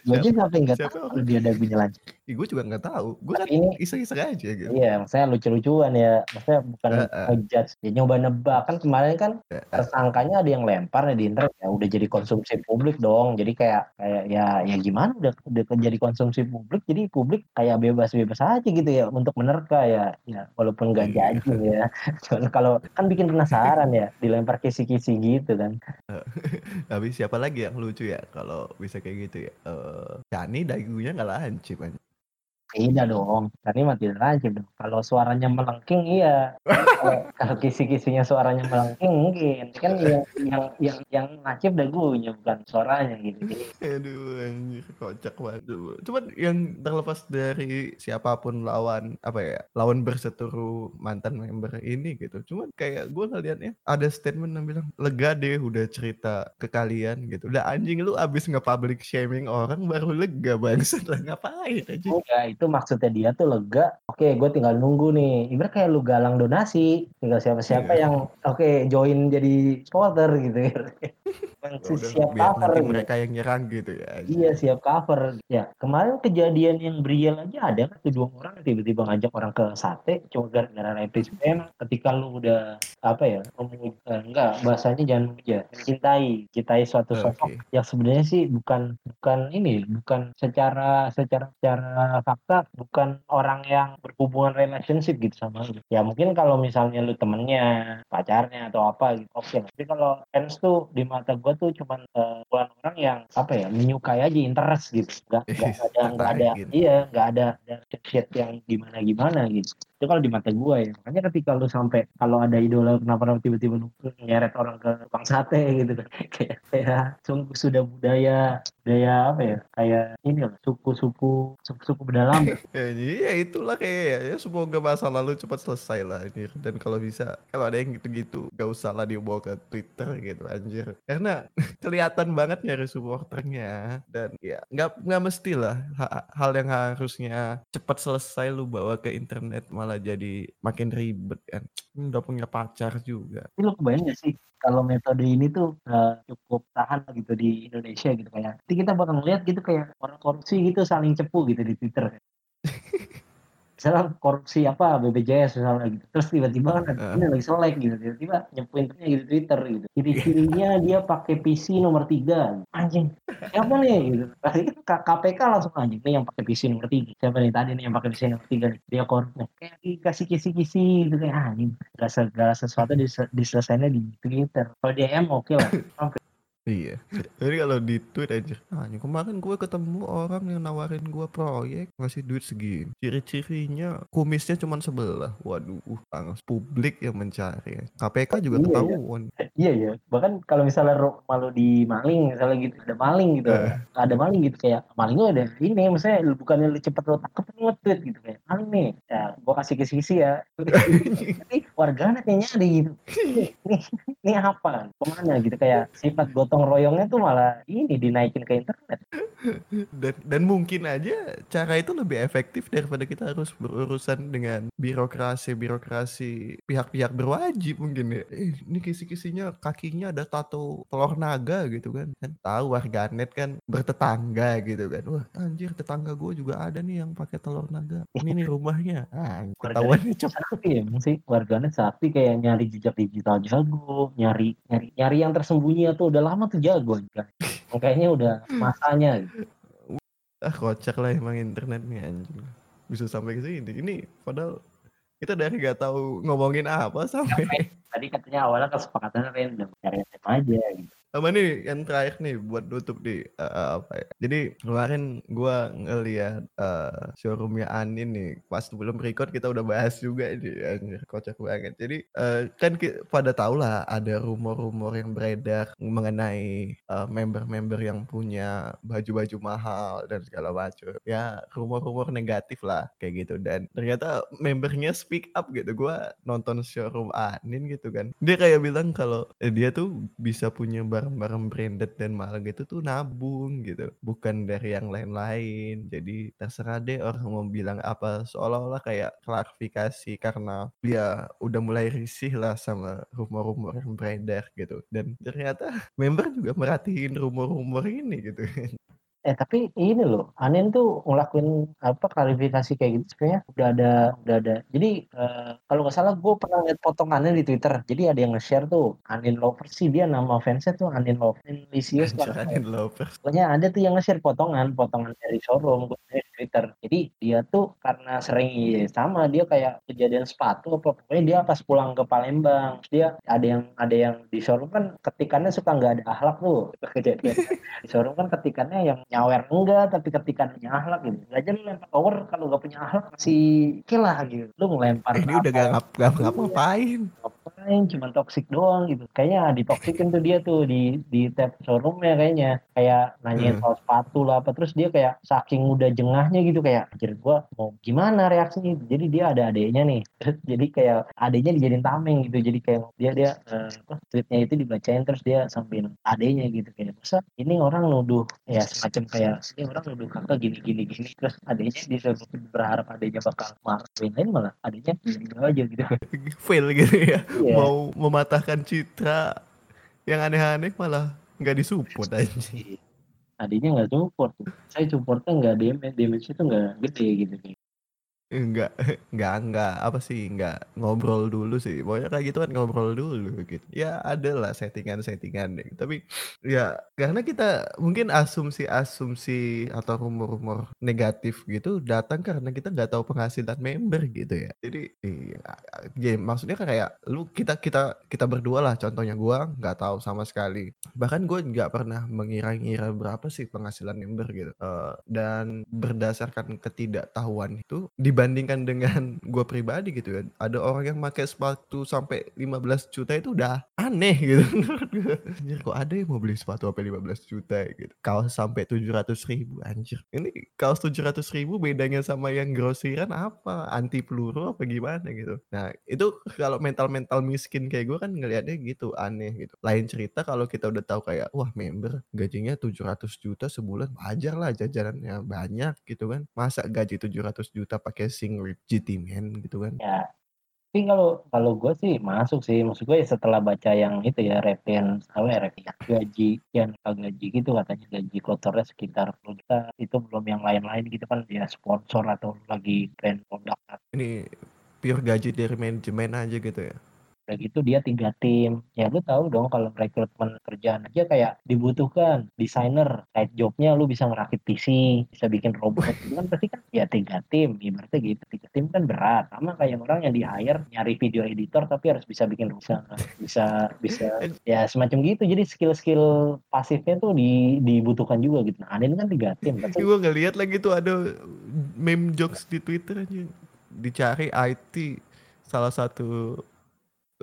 Speaker 2: Aja sampai nggak tahu dia dagunya lanjut
Speaker 1: Ya, gue juga nggak tahu. Gue kan
Speaker 2: ini
Speaker 1: iseng-iseng aja gitu.
Speaker 2: Iya, maksudnya lucu-lucuan ya. Maksudnya bukan
Speaker 1: Heeh.
Speaker 2: ngejudge, ya nyoba nebak. Kan kemarin kan
Speaker 1: Heeh.
Speaker 2: tersangkanya ada yang lempar nih di internet ya udah jadi konsumsi publik dong. Jadi kayak kayak ya ya gimana udah udah jadi konsumsi publik jadi publik kayak bebas-bebas aja gitu ya untuk menerka ya. Ya walaupun nggak
Speaker 1: Iya.
Speaker 2: jadi ya. [laughs] Cuman kalau kan bikin penasaran ya dilempar kisi-kisi gitu kan. [laughs]
Speaker 1: Tapi siapa lagi yang lucu ya kalau bisa kayak gitu ya? Eh, Chani dagunya nggak lancip aja.
Speaker 2: Beda dong, tadi mah tidak dong. Kalau suaranya melengking iya. Kalau kisi-kisinya suaranya melengking mungkin. Kan yang yang yang yang lancip dagunya bukan suaranya gitu.
Speaker 1: Aduh, anjir, kocak banget. Cuman yang terlepas dari siapa pun lawan apa ya, lawan berseteru mantan member ini gitu. Cuman kayak gue ngeliatnya ada statement yang bilang lega deh udah cerita ke kalian gitu. Udah anjing lu abis nge-public shaming orang baru lega bangsat lah ngapain aja.
Speaker 2: enggak itu maksudnya dia tuh lega. Oke, gue tinggal nunggu nih. Ibarat kayak lu galang donasi, tinggal siapa-siapa
Speaker 1: Iya.
Speaker 2: yang oke join jadi supporter gitu. [laughs]
Speaker 1: Ya udah,
Speaker 2: siap
Speaker 1: biar
Speaker 2: cover
Speaker 1: nanti
Speaker 2: gitu.
Speaker 1: mereka yang nyerang gitu ya.
Speaker 2: Iya siap cover. Ya kemarin kejadian yang Briel aja ada kan tuh dua orang tiba-tiba ngajak orang ke sate cuma gara-gara replis ketika lu udah apa ya eh, enggak bahasanya jangan memuja mencintai cintai suatu sosok yang sebenarnya sih bukan bukan ini bukan secara secara secara fakta bukan orang yang berhubungan relationship gitu sama lu. Ya mungkin kalau misalnya lu temennya pacarnya atau apa gitu oke lah. Tapi kalau fans tuh di mata gua tuh cuman bukan orang yang apa ya menyukai aja interest gitu nggak nggak ada nggak ada
Speaker 1: gitu.
Speaker 2: iya nggak ada ada shit yang gimana gimana gitu itu kalau di mata gua ya. Makanya ketika lu sampai kalau ada idola kenapa tiba-tiba lu nyeret orang ke tukang sate gitu kan. [laughs] Kayak sungguh sudah budaya budaya apa ya kayak ini lah suku-suku suku-suku berdalam [laughs]
Speaker 1: Ya, jadi ya itulah kayak ya. Semoga masa lalu cepat selesai lah anjir. Dan kalau bisa kalau ada yang gitu-gitu gak usah lah dibawa ke Twitter gitu anjir. Karena [laughs] kelihatan banget nyari supporternya. Dan ya nggak nggak mesti lah Ha- hal yang harusnya cepat selesai lu bawa ke internet malah jadi makin ribet kan. Udah punya pacar juga.
Speaker 2: Tapi lu kebayang gak sih kalau metode ini tuh uh, cukup tahan gitu di Indonesia gitu kayak nanti kita bakal ngeliat gitu kayak orang korupsi gitu saling cepu gitu di Twitter [laughs] misalnya korupsi apa BPJS misalnya gitu terus tiba-tiba kan ada ini lagi selek gitu tiba-tiba nyepuin tweetnya gitu. Di Twitter gitu ciri-cirinya dia pakai PC nomor tiga. Anjing. Siapa nih gitu. Tadi kan K- KPK langsung anjing nih yang pakai PC nomor tiga. Siapa nih tadi nih yang pakai PC nomor tiga nih? Dia korup nih. Kayak dikasih kisi-kisi gitu kayak anjing gak segala sesuatu dis- diselesainya di Twitter. Kalau DM oke lah. Sampai [laughs]
Speaker 1: Iya. Jadi kalau di tweet aja, anjing kemarin gue ketemu orang yang nawarin gue proyek ngasih duit segini. Ciri-cirinya kumisnya cuma sebelah. Waduh, panas publik yang mencari. KPK juga
Speaker 2: Iya, iya.
Speaker 1: ketahuan.
Speaker 2: iya ya bahkan kalau misalnya ro- malu di maling misalnya gitu ada maling gitu
Speaker 1: Eh.
Speaker 2: ada maling gitu kayak malingnya ada ini misalnya lu bukannya lu cepet lu tangkep lu gitu kayak maling nih ya gua kasih kisi-kisi ya tapi warganet yang nyari gitu ini, ini, ini apa ke mana gitu kayak sifat gotong royongnya tuh malah ini dinaikin ke internet. [laughs]
Speaker 1: Dan dan mungkin aja cara itu lebih efektif daripada kita harus berurusan dengan birokrasi birokrasi pihak-pihak berwajib mungkin ya. Eh, ini kisi-kisinya kakinya ada tato telur naga gitu kan. Kan tahu warganet kan bertetangga gitu kan. Wah anjir tetangga gue juga ada nih yang pakai telur naga. Ini nih rumahnya. Ah ketahuannya cepet
Speaker 2: sakti ya sih. Warganet sakti kayak nyari jejak digital jago nyari nyari nyari yang tersembunyi tuh udah lama tuh jago kayaknya udah masanya gitu.
Speaker 1: ah kocak lah emang internet nih anjing. Bisa sampai ke sini. Ini padahal kita dari gak tahu ngomongin apa sampai.
Speaker 2: Tadi katanya awalnya kesepakatan random cari aja gitu
Speaker 1: sama nih yang terakhir nih buat nutup nih eh, apa ya. Jadi kemarin gua ngeliat eh, showroomnya Anin nih pas sebelum record kita udah bahas juga ini anjir kocak banget. Jadi eh, kan pada tahu lah ada rumor-rumor yang beredar mengenai eh, member-member yang punya baju-baju mahal dan segala macam ya rumor-rumor negatif lah kayak gitu. Dan ternyata membernya speak up gitu. Gua nonton showroom Anin gitu kan. Dia kayak bilang kalau eh, dia tuh bisa punya barang-barang branded dan mahal gitu tuh nabung gitu. Bukan dari yang lain-lain. Jadi terserah deh orang mau bilang apa. Seolah-olah kayak klarifikasi karena dia udah mulai risih lah sama rumor-rumor yang beredar gitu. Dan ternyata [laughs] member juga merhatiin rumor-rumor ini gitu [laughs]
Speaker 2: Eh tapi ini loh, Anin tuh ngelakuin apa klarifikasi kayak gitu sebenarnya udah ada udah ada. Jadi uh, kalau nggak salah gue pernah lihat potongannya di Twitter. Jadi ada yang nge-share tuh Anin Lovers sih dia nama fansnya tuh Anin Lovers. Lisius
Speaker 1: Anin Lovers.
Speaker 2: Pokoknya ada tuh yang nge-share potongan, potongan dari showroom gue di Twitter. Jadi dia tuh karena sering ya, sama dia kayak kejadian sepatu apa pokoknya dia pas pulang ke Palembang dia ada yang ada yang di showroom kan ketikannya suka nggak ada akhlak tuh [laughs] kejadian di showroom kan ketikannya yang nyawer enggak tapi ketikannya akhlak gitu. Aja lu lempar tower kalau nggak punya akhlak masih kilah gitu. Lu ngelempar
Speaker 1: ini udah gak ngap gak ngapain
Speaker 2: ngapain cuma toxic doang gitu. Kayaknya ditoksikin tuh dia tuh di di tab showroomnya kayaknya. Kayak nanyain hmm. soal sepatu lah apa. Terus dia kayak saking udah jengahnya gitu kayak anjir gua mau gimana reaksinya? Jadi dia ada adiknya nih. [laughs] Jadi kayak adiknya dijadiin tameng gitu. Jadi kayak dia dia uh, tweetnya itu dibacain terus dia sambil adiknya gitu. Kayak masa ini orang nuduh? Ya semacam kayak ini orang nuduh kakak gini gini. Gini terus adiknya dia berharap adiknya bakal maafin lain malah adiknya gitu aja gitu. [laughs]
Speaker 1: Fail gitu ya yeah. mau mematahkan citra yang aneh-aneh malah nggak disupport aja iya.
Speaker 2: adiknya nggak support saya supportnya nggak damage damage itu nggak gede gitu
Speaker 1: Enggak enggak [laughs] enggak, apa sih, enggak ngobrol dulu sih, pokoknya kayak gitu kan ngobrol dulu gitu. Ya ada lah settingan-settingan deh, tapi ya karena kita mungkin asumsi-asumsi atau rumor-rumor negatif gitu datang karena kita nggak tahu penghasilan member gitu ya. Jadi iya, ya maksudnya kayak lu kita kita kita berdua lah contohnya gua nggak tahu sama sekali. Bahkan gue nggak pernah mengira-ngira berapa sih penghasilan member gitu, uh, dan berdasarkan ketidaktahuan itu di dibandingkan dengan gue pribadi gitu kan. Ada orang yang pakai sepatu sampai 15 juta itu udah aneh gitu. [laughs] Anjir kok ada yang mau beli sepatu sampai 15 juta gitu? Kaos sampai 700 ribu anjir. Ini kaos 700 ribu bedanya sama yang grosiran apa? Anti peluru apa gimana gitu? Nah itu kalau mental-mental miskin kayak gue kan ngelihatnya gitu aneh gitu. Lain cerita kalau kita udah tahu kayak wah member gajinya 700 juta sebulan wajar lah jajanannya banyak gitu kan. Masa gaji 700 juta pakai with GT man gitu kan.
Speaker 2: Ya. Tapi kalau kalau gue sih masuk sih, maksud gue ya setelah baca yang itu ya Repian, apa ya Repian gaji yang gaji gitu katanya gaji kotornya sekitar juta itu belum yang lain-lain gitu kan ya sponsor atau lagi brand produk.
Speaker 1: Ini pure gaji dari manajemen aja gitu ya?
Speaker 2: Udah gitu dia tiga tim. Ya lu tahu dong kalau rekrutmen kerjaan aja kayak dibutuhkan desainer side jobnya lu bisa ngerakit PC bisa bikin robot. [laughs] Itu kan pasti kan ya tiga tim ibaratnya gitu. Tiga tim kan berat. Sama kayak orang yang di hire nyari video editor tapi harus bisa bikin bisa bisa bisa ya semacam gitu. Jadi skill-skill pasifnya tuh di, dibutuhkan juga gitu. Nah ini kan tiga tim [laughs]
Speaker 1: kan gue ngeliat lagi tuh ada meme jokes di twitter aja dicari IT salah satu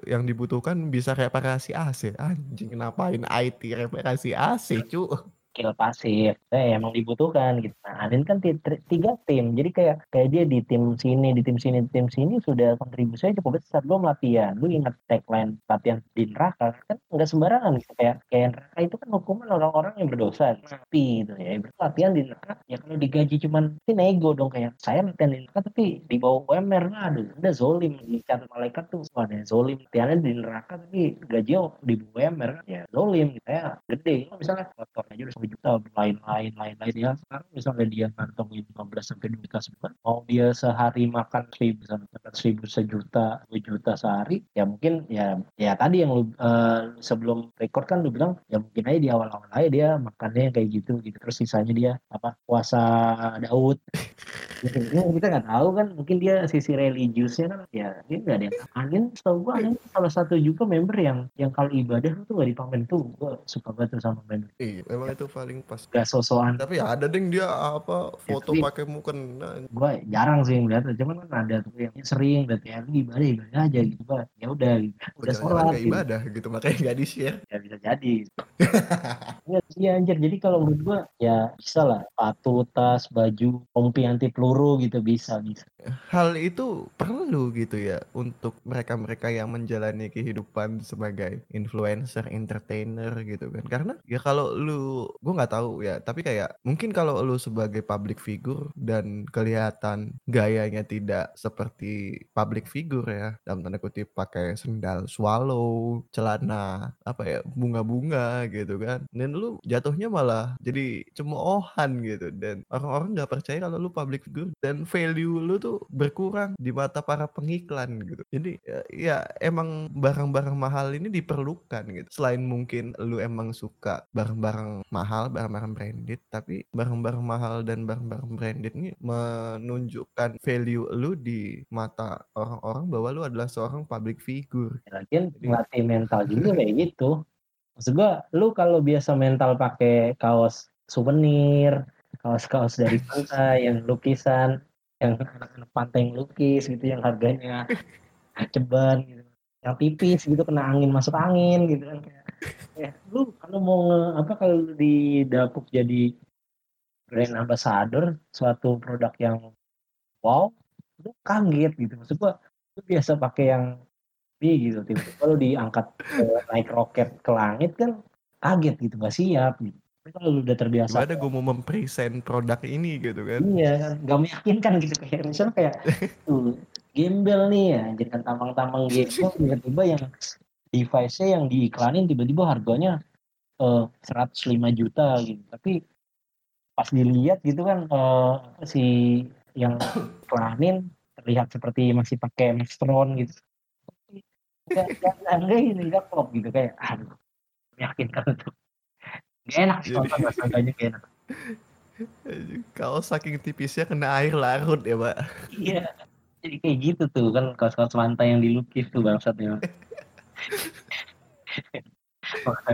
Speaker 1: yang dibutuhkan bisa reparasi AC. Anjing ngapain IT reparasi AC, cu?
Speaker 2: Skill pasif. Eh, emang dibutuhkan gitu. Nah Adin kan tiga tim. Jadi kayak kayak dia di tim sini di tim sini di tim sini sudah kontribusinya cukup besar. Lo latihan lu ingat tagline latihan di neraka kan nggak sembarangan gitu. Kayak kayak neraka itu kan hukuman orang-orang yang berdosa. Tapi gitu. Ya latihan di neraka ya kalau digaji cuman si nego dong. Kayak saya latihan di neraka tapi di bawah UMR lah aduh udah zolim. Di catat malaikat tuh ada zolim. Latihannya di neraka tapi gaji di bawah UMR ya zolim. Gitu ya gede misalnya motor aja juta lain-lain lain-lain ya sekarang misalnya dia ngantongin 15 sampai 20 juta sebulan mau dia sehari makan seribu sampai seribu sejuta dua juta sehari ya mungkin ya ya tadi yang lu uh, sebelum record kan lu bilang ya mungkin aja di awal-awal aja dia makannya kayak gitu gitu. Terus sisanya dia apa puasa Daud. [laughs] Ya, kita nggak tahu kan mungkin dia sisi religiusnya kan ya dia nggak ada yang angin setahu gua angin salah satu juga member yang yang kalau ibadah tuh gak dipamer tuh gua suka banget sama member.
Speaker 1: Iya memang itu paling pas.
Speaker 2: Gak sosokan
Speaker 1: tapi ya ada ding dia apa ya, foto ya, pakai mukena
Speaker 2: gue jarang sih ngeliat cuman kan ada tuh yang sering berarti ya ibadah ibadah aja gitu pak. Ya udah gitu. udah sholat
Speaker 1: gitu. ibadah gitu makanya gak di share
Speaker 2: ya bisa jadi. [laughs] Iya sih anjir. Jadi kalau menurut gue ya bisa lah. Sepatu tas baju rompi anti peluru gitu bisa bisa.
Speaker 1: Hal itu perlu gitu ya untuk mereka-mereka yang menjalani kehidupan sebagai influencer, entertainer gitu kan. Karena ya kalau lu gue nggak tahu ya, tapi kayak mungkin kalau lu sebagai public figure dan kelihatan gayanya tidak seperti public figure ya, dalam tanda kutip pakai sendal swallow, celana apa ya, bunga-bunga gitu kan. Dan lu jatuhnya malah jadi cemoohan gitu dan orang-orang nggak percaya kalau lu public figure dan value lu tuh berkurang di mata para pengiklan gitu. Jadi ya, ya emang barang-barang mahal ini diperlukan gitu. Selain mungkin lu emang suka barang-barang mahal, barang-barang branded, tapi barang-barang mahal dan barang-barang branded ini menunjukkan value lu di mata orang-orang bahwa lu adalah seorang public figure.
Speaker 2: Lagian ngelatih mental juga kayak gitu. Maksud gua, lu kalau biasa mental pakai kaos souvenir, kaos-kaos dari [laughs] pantai yang lukisan, yang anak-anak pantai yang lukis gitu yang harganya [laughs] ceban gitu yang tipis gitu kena angin masuk angin gitu kan ya lu kalau mau apa kalau di dapuk jadi brand ambassador suatu produk yang wow lu kaget gitu maksud gua lu biasa pakai yang ini gitu tiba-tiba lu diangkat naik roket ke langit kan kaget gitu gak siap gitu tapi kalau lu udah terbiasa
Speaker 1: Gimana gue mau mempresent produk ini gitu kan.
Speaker 2: Iya kan, gak meyakinkan gitu kayak misalnya kayak [laughs] tuh gembel nih ya, jadikan tampang-tampang gembel tiba-tiba yang device-nya yang diiklanin tiba-tiba harganya uh, 105 juta gitu. Tapi pas dilihat gitu kan uh, si yang iklanin terlihat seperti masih pakai Maxtron gitu. Gak, gak, ini gak klop gitu kayak aduh meyakinkan tuh. [laughs] Gak enak sih nonton rasanya gak enak.
Speaker 1: Kalau saking tipisnya kena air larut ya, Pak.
Speaker 2: Iya. Jadi kayak gitu tuh kan kaos-kaos pantai yang dilukis tuh bangsatnya. [laughs]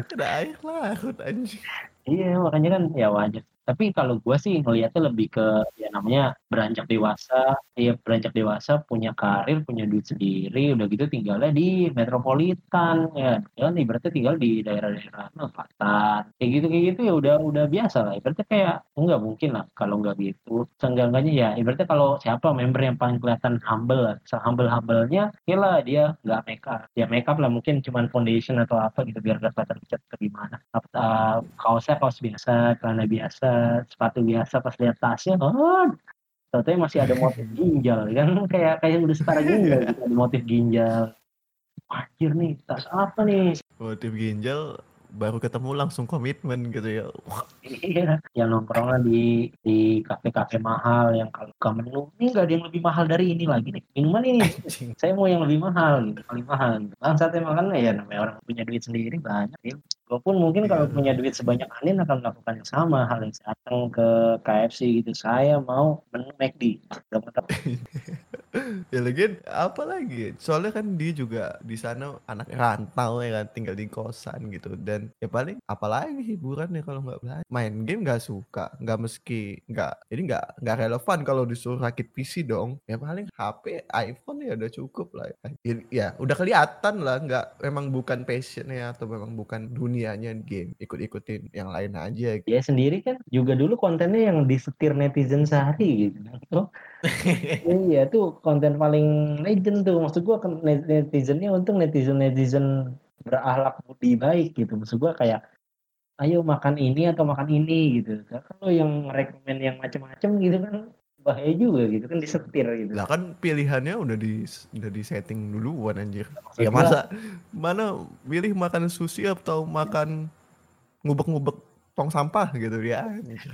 Speaker 1: Kena air larut anjing.
Speaker 2: iya makanya kan ya wajar. Tapi kalau gua sih ngelihatnya lebih ke ya namanya beranjak dewasa, iya beranjak dewasa punya karir, punya duit sendiri, udah gitu tinggalnya di metropolitan ya. Kan ibaratnya tinggal di daerah-daerah selatan. Kayak gitu kayak gitu ya udah udah biasa lah. Ibaratnya kayak enggak mungkin lah kalau enggak gitu. Seenggak-enggaknya ya ibaratnya kalau siapa member yang paling kelihatan humble lah. Sehumble-humblenya ya lah dia nggak make up. Ya make up lah mungkin cuman foundation atau apa gitu biar gak kelihatan cat ke gimana. Uh, kaosnya kaos biasa, celana biasa, sepatu biasa pas lihat tasnya, oh, Ternyata masih ada motif [laughs] ginjal kan kayak kayak udah setara [laughs] ginjal gitu, ada motif ginjal. Anjir nih, tas apa nih?
Speaker 1: Motif ginjal baru ketemu langsung komitmen gitu ya.
Speaker 2: Iya, yang nongkrongnya di di kafe-kafe mahal yang kalau ke menu ini nggak ada yang lebih mahal dari ini lagi nih. Minuman ini saya mau yang lebih mahal gitu, paling mahal. Gitu. Emang kan ya namanya orang punya duit sendiri banyak. Ya. Gue pun mungkin kalau
Speaker 1: Iya.
Speaker 2: punya duit sebanyak Anin akan melakukan yang sama hal yang datang ke KFC gitu. Saya mau menu McD. Gak [laughs]
Speaker 1: ya lagi apa lagi? Soalnya kan dia juga di sana anak rantau ya kan tinggal di kosan gitu dan ya paling apalagi hiburan ya kalau nggak belajar main game nggak suka nggak meski nggak jadi nggak nggak relevan kalau disuruh rakit PC dong ya paling HP iPhone ya udah cukup lah ya, ya udah kelihatan lah nggak memang bukan passionnya atau memang bukan dunianya game ikut-ikutin yang lain aja gitu.
Speaker 2: dia sendiri kan juga dulu kontennya yang disetir netizen sehari gitu. Oh, [laughs] iya tuh konten paling legend tuh maksud gua kan net- netizennya untung netizen netizen berakhlak budi baik gitu maksud gua kayak ayo makan ini atau makan ini gitu kalau yang rekomend yang macam-macam gitu kan bahaya juga gitu kan disetir gitu.
Speaker 1: Lah kan pilihannya udah di udah di setting duluan anjir.
Speaker 2: Maksud
Speaker 1: ya masa mana pilih makan sushi atau makan ngubek-ngubek tong sampah gitu ya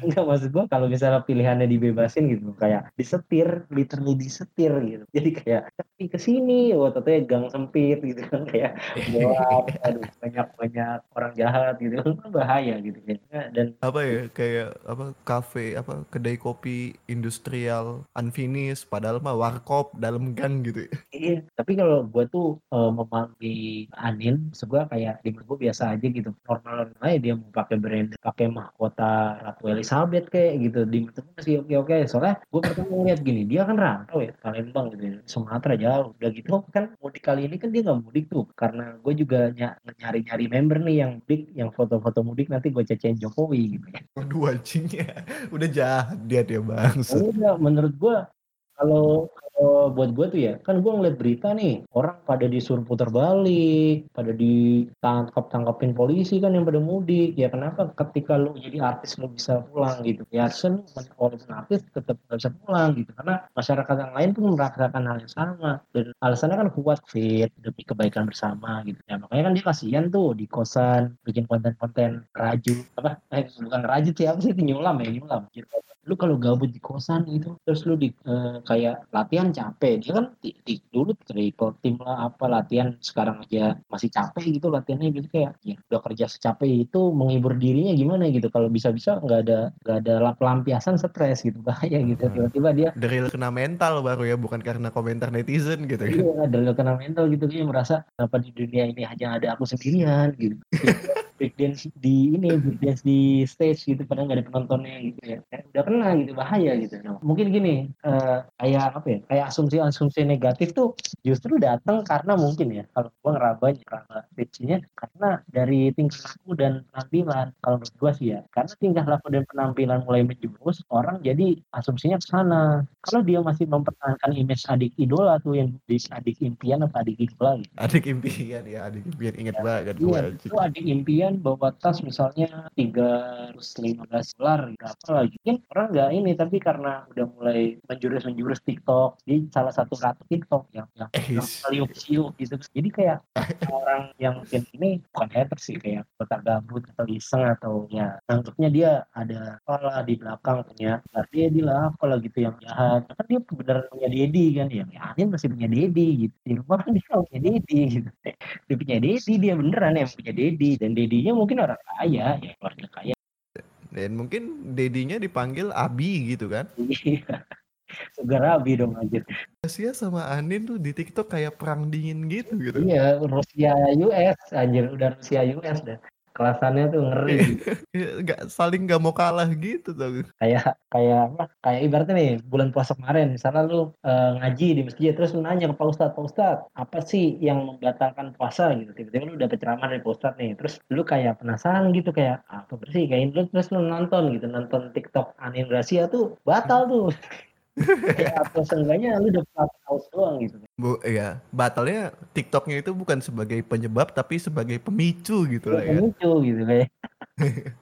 Speaker 2: enggak maksud gua kalau misalnya pilihannya dibebasin gitu kayak disetir literally disetir gitu. Jadi kayak tapi ke sini oh ternyata gang sempit gitu kan kayak gelap aduh banyak banyak orang jahat gitu. Kan bahaya gitu kayaknya dan
Speaker 1: apa ya kayak apa kafe apa kedai kopi industrial unfinished padahal mah warkop dalam gang gitu. Ya.
Speaker 2: iya tapi kalau gua tuh uh, memahami Anin sebuah kayak di gua biasa aja gitu. Normal aja dia mau pakai brand pakai mahkota Ratu Elizabeth kayak gitu. Di masih oke oke. Soalnya gua pertama ngeliat gini dia kan rantau ya Palembang gitu ya, Sumatera jauh. Udah gitu kan mudik kali ini kan dia nggak mudik tuh. Karena gue juga ny- nyari-nyari member nih yang mudik yang foto-foto mudik nanti gue cecein Jokowi gitu ya.
Speaker 1: Waduh anjingnya. Udah jahat dia dia bang.
Speaker 2: Udah, menurut gua kalau kalau buat gue tuh ya, kan gue ngeliat berita nih, orang pada disuruh putar balik, pada ditangkap-tangkapin polisi kan yang pada mudik. Ya kenapa ketika lu jadi artis lu bisa pulang gitu? Ya sen walaupun artis tetap nggak bisa pulang gitu. Karena masyarakat yang lain pun merasakan hal yang sama. Dan alasannya kan kuat fit demi kebaikan bersama gitu. Ya makanya kan dia kasihan tuh di kosan bikin konten-konten raju apa? Eh, bukan raju sih apa sih nyulam ya nyulam. Gitu lu kalau gabut di kosan gitu terus lu di uh, kayak latihan capek. Dia kan di, di dulu triple tim lah apa latihan. Sekarang aja masih capek gitu latihannya. Gitu kayak ya udah kerja secapek itu menghibur dirinya gimana gitu. Kalau bisa-bisa nggak ada nggak ada pelampiasan stres gitu. [laughs] Bahaya gitu. Hmm. tiba-tiba dia
Speaker 1: dari kena mental baru ya bukan karena komentar netizen gitu
Speaker 2: ya. Iya dari kena mental gitu. Dia merasa apa di dunia ini hanya ada aku sendirian? gitu [laughs] breakdance di ini breakdance di stage gitu padahal nggak ada penontonnya gitu ya. Udah kena gitu bahaya gitu. Nah, mungkin gini uh, kayak apa ya kayak asumsi-asumsi negatif tuh justru datang karena mungkin ya kalau gua ngerabanya karena stage-nya karena dari tingkah laku dan penampilan. Kalau menurut gua sih ya karena tingkah laku dan penampilan mulai menjurus orang jadi asumsinya ke sana. Kalau dia masih mempertahankan image adik idola tuh yang di adik impian atau adik idola gitu.
Speaker 1: adik impian ya adik impian ingat ya, banget
Speaker 2: iya, itu adik impian kemudian bawa tas misalnya 315 dolar berapa lagi? Mungkin orang nggak ini tapi karena udah mulai menjurus-menjurus TikTok di salah satu ratu TikTok yang yang, yang siuk gitu jadi kayak [laughs] orang yang mungkin ini bukan hater sih kayak kota gabut atau iseng atau ya anggapnya dia ada apa di belakang punya dia dia lah apalah gitu yang jahat. Kan dia benar punya Dedi kan ya ya dia masih punya Dedi gitu. Di rumah kan dia punya Dedi gitu. [laughs] Dia punya Dedi dia beneran yang punya Dedi dan Dedi dedinya mungkin orang kaya ya keluarga kaya.
Speaker 1: Dan mungkin dedinya dipanggil Abi gitu kan? Iya.
Speaker 2: Segera Abi dong anjir.
Speaker 1: Rusia sama Anin tuh di TikTok kayak perang dingin gitu gitu.
Speaker 2: Iya, Rusia US anjir, udah Rusia US dah kelasannya tuh ngeri.
Speaker 1: Nggak saling nggak mau kalah gitu tuh
Speaker 2: kayak kayak apa? Kayak ibaratnya nih bulan puasa kemarin misalnya lu uh, ngaji di masjid terus lu nanya ke pak ustad pak ustad apa sih yang membatalkan puasa? Gitu tiba-tiba lu dapet ceramah dari pak ustad nih terus lu kayak penasaran gitu kayak apa bersih kayak lu terus lu nonton gitu nonton tiktok Anin Gracia tuh batal tuh ya atau seenggaknya lu udah haus doang gitu.
Speaker 1: Bu, ya batalnya TikToknya itu bukan sebagai penyebab tapi sebagai pemicu gitu lah
Speaker 2: ya. pemicu gitu kayak [laughs]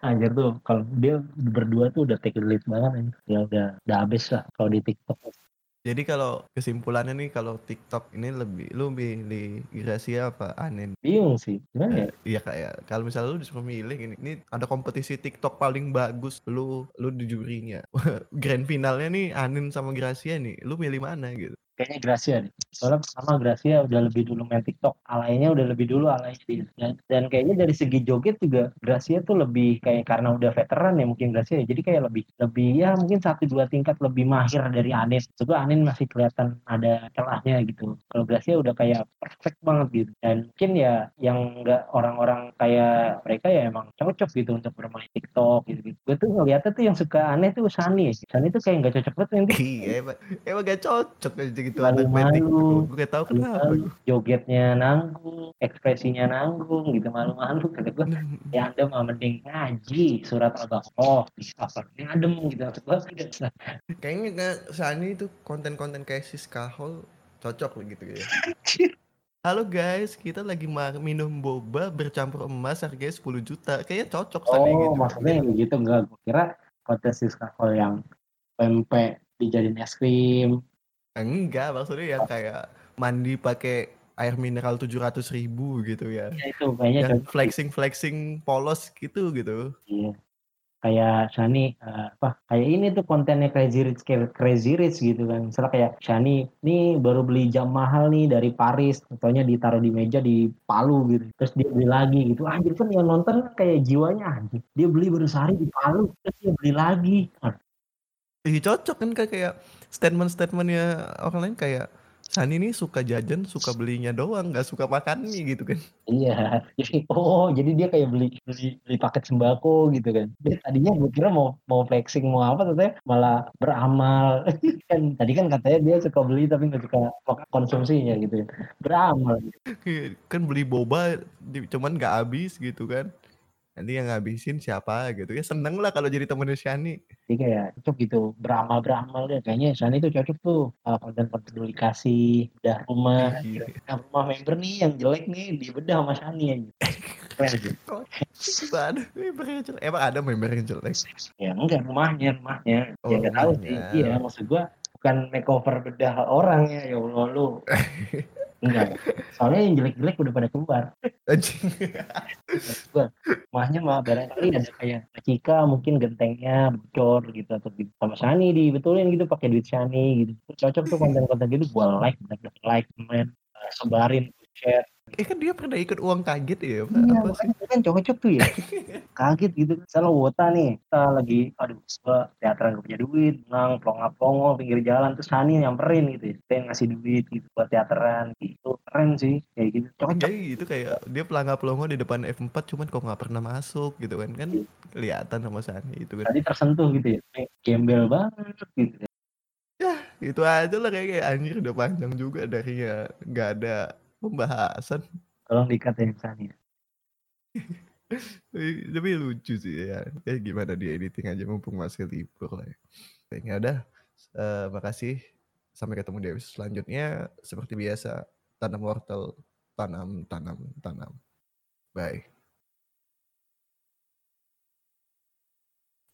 Speaker 2: Anjir tuh kalau dia berdua tuh udah take the lead banget ya udah udah habis lah kalau di TikTok
Speaker 1: jadi kalau kesimpulannya nih kalau TikTok ini lebih lu pilih Gracia apa Anin?
Speaker 2: Bingung sih. Gimana ya?
Speaker 1: Iya kayak kalau misalnya lu disuruh milih ini, ini ada kompetisi TikTok paling bagus, lu lu di jurinya. [laughs] Grand finalnya nih Anin sama Gracia nih, lu milih mana gitu?
Speaker 2: Kayaknya Gracia nih. Soalnya pertama Gracia udah lebih dulu main TikTok, alainya udah lebih dulu alainya dia. Dan, dan kayaknya dari segi joget juga Gracia tuh lebih kayak karena udah veteran ya mungkin Gracia ya. Jadi kayak lebih lebih ya mungkin satu dua tingkat lebih mahir dari Anin. Juga Anin masih kelihatan ada celahnya gitu. Kalau Gracia udah kayak perfect banget gitu. Dan mungkin ya yang enggak orang-orang kayak mereka ya emang cocok gitu untuk bermain TikTok gitu. -gitu. Gue tuh ngeliatnya tuh yang suka aneh tuh Sani. Sani tuh kayak nggak cocok banget nanti.
Speaker 1: Iya emang, emang gak cocok gitu
Speaker 2: gitu. Malu-malu gue gak tau kenapa jogetnya nanggung ekspresinya nanggung gitu malu-malu. Kata gue ya anda mah mending ngaji surat al-baqarah apa? Yang adem gitu maksud gue
Speaker 1: kayaknya gak Sani itu konten-konten kayak Siskahol cocok gitu ya. Halo guys, kita lagi minum boba bercampur emas harganya 10 juta. Kayaknya cocok
Speaker 2: oh, gitu. maksudnya yang gitu enggak. Gue kira konten Siskahol yang pempek dijadiin es krim,
Speaker 1: Enggak, maksudnya yang kayak mandi pakai air mineral tujuh ratus ribu gitu ya.
Speaker 2: Ya itu kayaknya
Speaker 1: yang flexing-flexing polos gitu gitu.
Speaker 2: Iya. Kayak Shani uh, apa kayak ini tuh kontennya Crazy Rich Crazy Rich gitu kan. Misalnya kayak Shani nih baru beli jam mahal nih dari Paris, contohnya ditaruh di meja di Palu gitu. Terus dia beli lagi gitu. Anjir kan yang nonton kayak jiwanya anjir. Dia beli baru sehari di Palu, terus dia beli lagi.
Speaker 1: Iya cocok kan kayak statement-statementnya orang lain kayak Sani ini suka jajan, suka belinya doang, nggak suka makan nih gitu kan.
Speaker 2: Iya, [laughs] jadi oh jadi dia kayak beli beli, beli paket sembako gitu kan. Dia tadinya gue kira mau mau flexing mau apa ternyata malah beramal. [laughs] kan tadi kan katanya dia suka beli tapi nggak suka konsumsinya gitu ya. Beramal.
Speaker 1: kan beli boba cuman nggak habis gitu kan. Nanti yang ngabisin siapa gitu ya seneng lah kalau jadi temennya Shani.
Speaker 2: Jadi kayak cocok gitu beramal-beramal deh kayaknya Shani tuh cocok tuh uh, konten-konten dulu dikasih bedah rumah gitu.
Speaker 1: Iya.
Speaker 2: Nah, rumah member nih yang jelek nih dibedah sama Shani. Keren gitu.
Speaker 1: Aduh, member yang jelek. Emang ada member yang jelek?
Speaker 2: Ya enggak rumahnya rumahnya.
Speaker 1: Oh,
Speaker 2: ya nggak tahu sih. Iya maksud gua bukan makeover bedah orangnya ya Allah lu. [laughs] Enggak. Soalnya yang jelek-jelek udah pada keluar.
Speaker 1: Anjing.
Speaker 2: Rumahnya mah barangkali ada kayak Cika mungkin gentengnya bocor gitu atau di- sama Shani dibetulin gitu pakai duit Shani gitu. Cocok tuh konten-konten gitu gua like, like, like, uh, sebarin, share.
Speaker 1: Eh kan dia pernah ikut uang kaget ya? Apa,
Speaker 2: Iya,
Speaker 1: apa sih?
Speaker 2: makanya kan cocok tuh ya. [laughs] Kaget gitu. Misalnya wota nih, kita lagi, aduh, gua teateran gak punya duit, menang, plonga-plongo, pinggir jalan, terus Hani nyamperin gitu ya. Dia ngasih duit gitu buat teateran gitu. Keren sih, kayak gitu. Cocok.
Speaker 1: Jadi itu kayak dia pelangga pelongo di depan F4 cuman kok nggak pernah masuk gitu kan kan kelihatan sama Sani itu kan
Speaker 2: Tadi tersentuh gitu ya. Gembel banget gitu.
Speaker 1: itu aja lah kayak, kayak anjir udah panjang juga dari ya nggak ada pembahasan.
Speaker 2: Tolong dikat ya. Hani.
Speaker 1: tapi, lucu sih ya. Kayak gimana dia editing aja mumpung masih libur lah ya. Kayaknya udah. Eh, makasih. Sampai ketemu di episode selanjutnya. Seperti biasa tanam wortel tanam tanam tanam. Bye